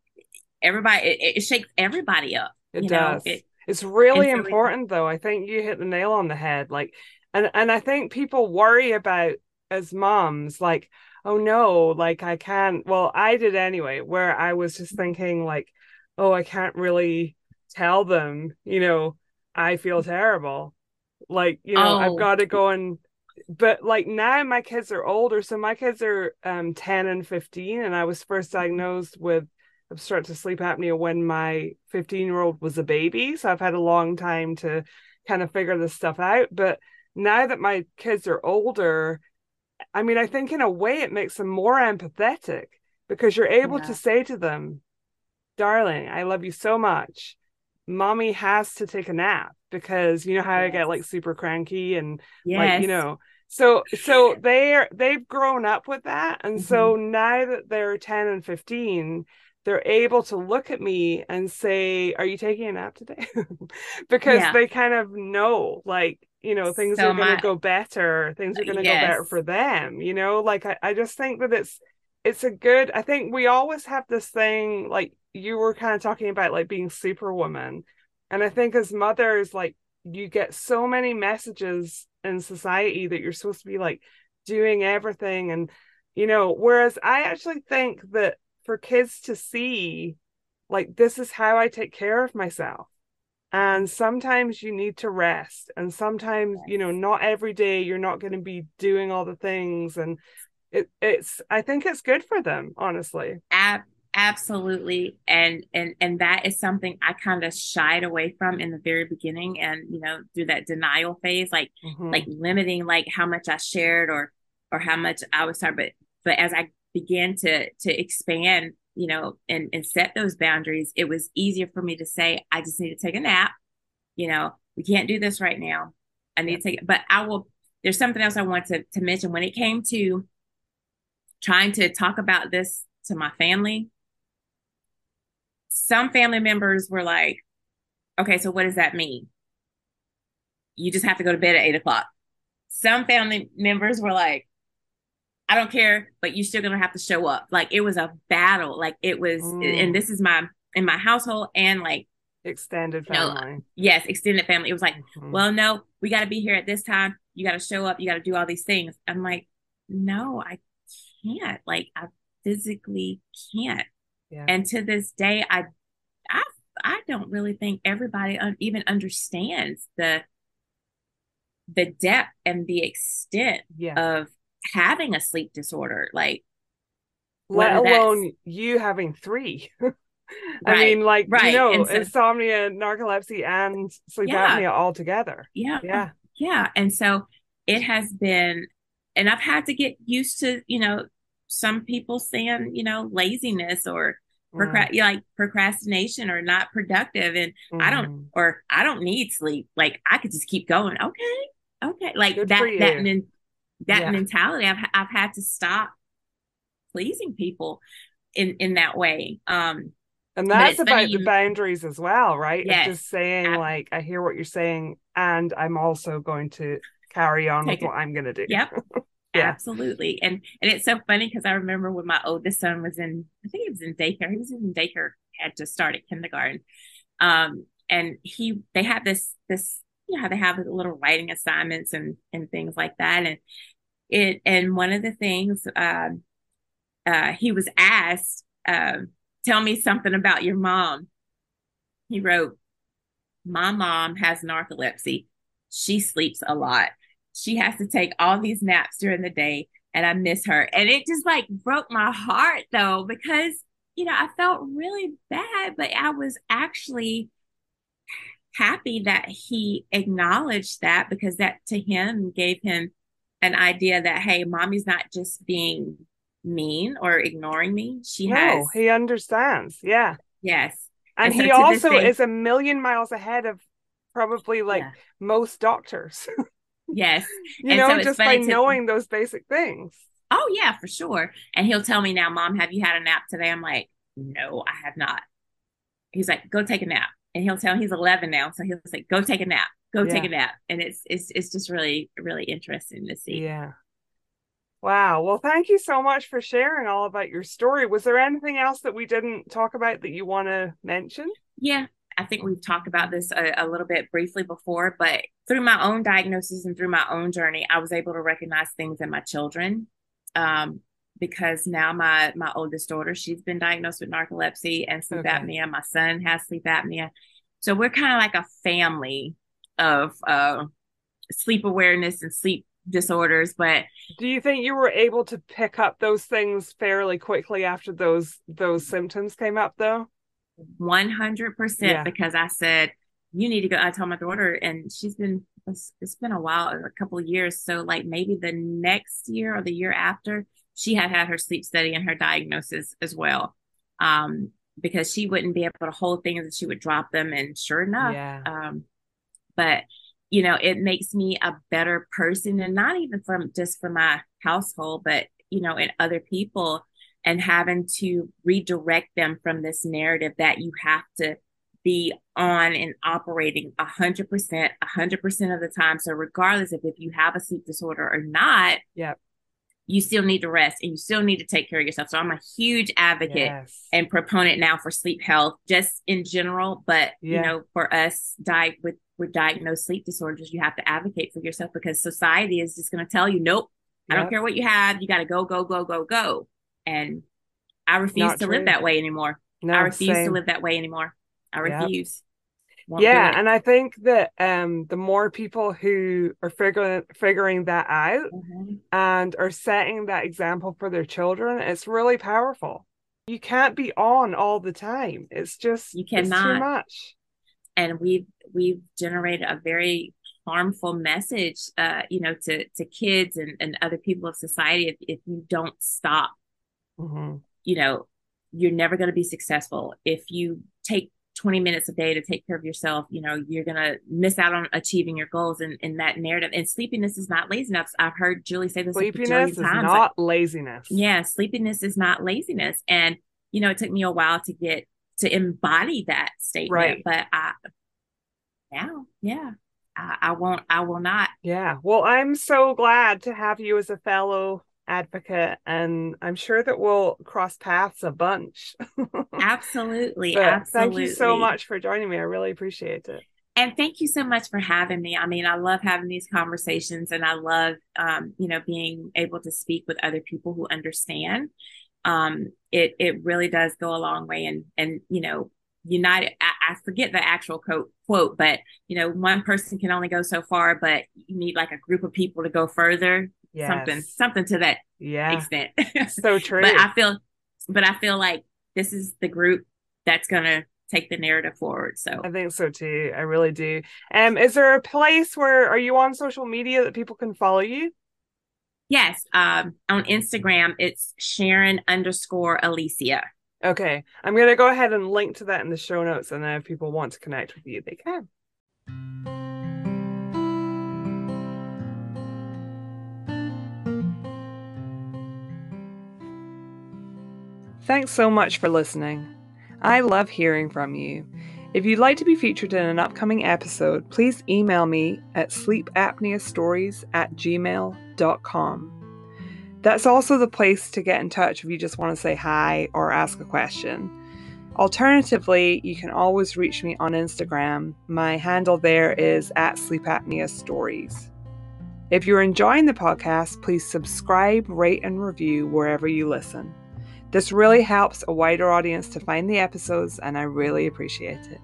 [SPEAKER 2] everybody, it, it shakes everybody up.
[SPEAKER 1] It
[SPEAKER 2] does.
[SPEAKER 1] Know, it, it's really important though. I think you hit the nail on the head. Like and and I think people worry about as moms like oh no, like I can't. Well, I did anyway where I was just mm-hmm. thinking like oh, I can't really tell them, you know, I feel terrible. Like, you know, oh. I've got to go and but like now my kids are older so my kids are um 10 and 15 and i was first mm-hmm. diagnosed with I've started to sleep apnea when my 15 year old was a baby. So I've had a long time to kind of figure this stuff out. But now that my kids are older, I mean, I think in a way it makes them more empathetic because you're able yeah. to say to them, darling, I love you so much. Mommy has to take a nap because you know how yes. I get like super cranky and yes. like, you know, so so they're they've grown up with that and mm-hmm. so now that they're 10 and 15 they're able to look at me and say, Are you taking a nap today? because yeah. they kind of know, like, you know, things so are going to go better. Things are uh, going to yes. go better for them. You know, like, I, I just think that it's, it's a good, I think we always have this thing, like, you were kind of talking about, like, being superwoman. And I think as mothers, like, you get so many messages in society that you're supposed to be, like, doing everything and, you know whereas i actually think that for kids to see like this is how I take care of myself. And sometimes you need to rest and sometimes, you know, not every day you're not going to be doing all the things and it, it's I think it's good for them, honestly. Ab-
[SPEAKER 2] absolutely and and and that is something i kind of shied away from in the very beginning and you know through that denial phase like mm-hmm. like limiting like how much i shared or or how much i was sorry but but as i began to to expand you know and and set those boundaries it was easier for me to say i just need to take a nap you know we can't do this right now i need to take but i will there's something else i want to, to mention when it came to trying to talk about this to my family some family members were like okay so what does that mean you just have to go to bed at eight o'clock some family members were like I don't care, but you're still gonna have to show up. Like it was a battle. Like it was, mm. and this is my in my household and like
[SPEAKER 1] extended family.
[SPEAKER 2] yes, extended family. It was like, mm-hmm. well, no, we got to be here at this time. You got to show up. You got to do all these things. I'm like, no, I can't. Like I physically can't. Yeah. And to this day, I, I, I don't really think everybody un- even understands the, the depth and the extent yeah. of having a sleep disorder like
[SPEAKER 1] let alone you having three I right. mean, like right. you know, so, insomnia, narcolepsy, and sleep yeah. apnea all together.
[SPEAKER 2] Yeah, yeah, yeah. And so it has been, and I've had to get used to, you know, some people saying, you know, laziness or procra- mm. like procrastination or not productive, and mm. I don't, mm-hmm. or I don't need sleep. Like I could just keep going. Okay, okay, like Good that. That men- that yeah. mentality. I've I've had to stop pleasing people in in that way. Um,
[SPEAKER 1] and that's about funny. the boundaries as well, right? Yes. just saying I, like I hear what you're saying, and I'm also going to carry on with it. what I'm going to do.
[SPEAKER 2] Yep. yeah. Absolutely. And and it's so funny because I remember when my oldest son was in, I think he was in daycare. He was in daycare, had just started kindergarten. Um, and he they had this this you know, they have little writing assignments and and things like that. And it and one of the things um, uh, he was asked, uh, "Tell me something about your mom." He wrote, "My mom has narcolepsy. She sleeps a lot. She has to take all these naps during the day." And I miss her. And it just like broke my heart though, because, you know, I felt really bad, but I was actually happy that he acknowledged that because that to him gave him an idea that hey mommy's not just being mean or ignoring me she no, has
[SPEAKER 1] he understands yeah
[SPEAKER 2] yes
[SPEAKER 1] and, and he also is a million miles ahead of probably like yeah. most doctors
[SPEAKER 2] yes you and know
[SPEAKER 1] so just by to, knowing those basic things
[SPEAKER 2] oh yeah for sure and he'll tell me now mom have you had a nap today i'm like no i have not he's like go take a nap and he'll tell he's 11 now so he'll say go take a nap go yeah. take a nap and it's it's it's just really really interesting to see
[SPEAKER 1] yeah wow well thank you so much for sharing all about your story was there anything else that we didn't talk about that you want to mention
[SPEAKER 2] yeah I think we've talked about this a, a, little bit briefly before, but through my own diagnosis and through my own journey, I was able to recognize things in my children. Um, because now my my oldest daughter she's been diagnosed with narcolepsy and sleep okay. apnea my son has sleep apnea so we're kind of like a family of uh, sleep awareness and sleep disorders but
[SPEAKER 1] do you think you were able to pick up those things fairly quickly after those those symptoms came up though
[SPEAKER 2] 100% yeah. because i said you need to go i told my daughter and she's been it's, it's been a while a couple years so like maybe the next year or the year after she had had her sleep study and her diagnosis as well um, because she wouldn't be able to hold things and she would drop them and sure enough yeah. um, but you know it makes me a better person and not even from just for my household but you know in other people and having to redirect them from this narrative that you have to be on and operating 100% 100% of the time so regardless of if you have a sleep disorder or not
[SPEAKER 1] yep
[SPEAKER 2] you still need to rest and you still need to take care of yourself. So I'm a huge advocate yes. and proponent now for sleep health, just in general. But yeah. you know, for us, die with with diagnosed sleep disorders, you have to advocate for yourself because society is just going to tell you, nope, yep. I don't care what you have, you got to go, go, go, go, go. And I refuse Not to true. live that way anymore. No, I refuse same. to live that way anymore. I refuse
[SPEAKER 1] yeah and i think that um the more people who are figuring figuring that out mm-hmm. and are setting that example for their children it's really powerful you can't be on all the time it's just you cannot too much
[SPEAKER 2] and we've we've generated a very harmful message uh you know to to kids and, and other people of society if, if you don't stop mm-hmm. you know you're never going to be successful if you take 20 minutes a day to take care of yourself you know you're gonna miss out on achieving your goals and in, in, that narrative and sleepiness is not laziness i've heard julie say this sleepiness is
[SPEAKER 1] times. not laziness
[SPEAKER 2] yeah sleepiness is not laziness and you know it took me a while to get to embody that statement right. but i now yeah I, I won't i will not
[SPEAKER 1] yeah well i'm so glad to have you as a fellow advocate and i'm sure that we'll cross paths a bunch
[SPEAKER 2] absolutely absolutely thank
[SPEAKER 1] you so much for joining me i really appreciate it
[SPEAKER 2] and thank you so much for having me i mean i love having these conversations and i love um, you know being able to speak with other people who understand um, it it really does go a long way and and you know unite I, I forget the actual quote quote but you know one person can only go so far but you need like a group of people to go further yes. something something to that yeah. extent. so true. but I feel but I feel like this is the group that's gonna take the narrative forward. So
[SPEAKER 1] I think so too. I really do. Um, is there a place where are you on social media that people can follow you?
[SPEAKER 2] Yes. Um, on Instagram, it's Sharon underscore Elesia.
[SPEAKER 1] Okay. I'm gonna go ahead and link to that in the show notes, and then if people want to connect with you, they can. Thanks so much for listening. I love hearing from you. If you'd like to be featured in an upcoming episode, please email me at sleepapneastories at gmail.com. That's also the place to get in touch if you just want to say hi or ask a question. Alternatively, you can always reach me on Instagram. My handle there is at Sleep Apnea Stories. If you're enjoying the podcast, please subscribe, rate, and review wherever you listen. This really helps a wider audience to find the episodes, and I really appreciate it.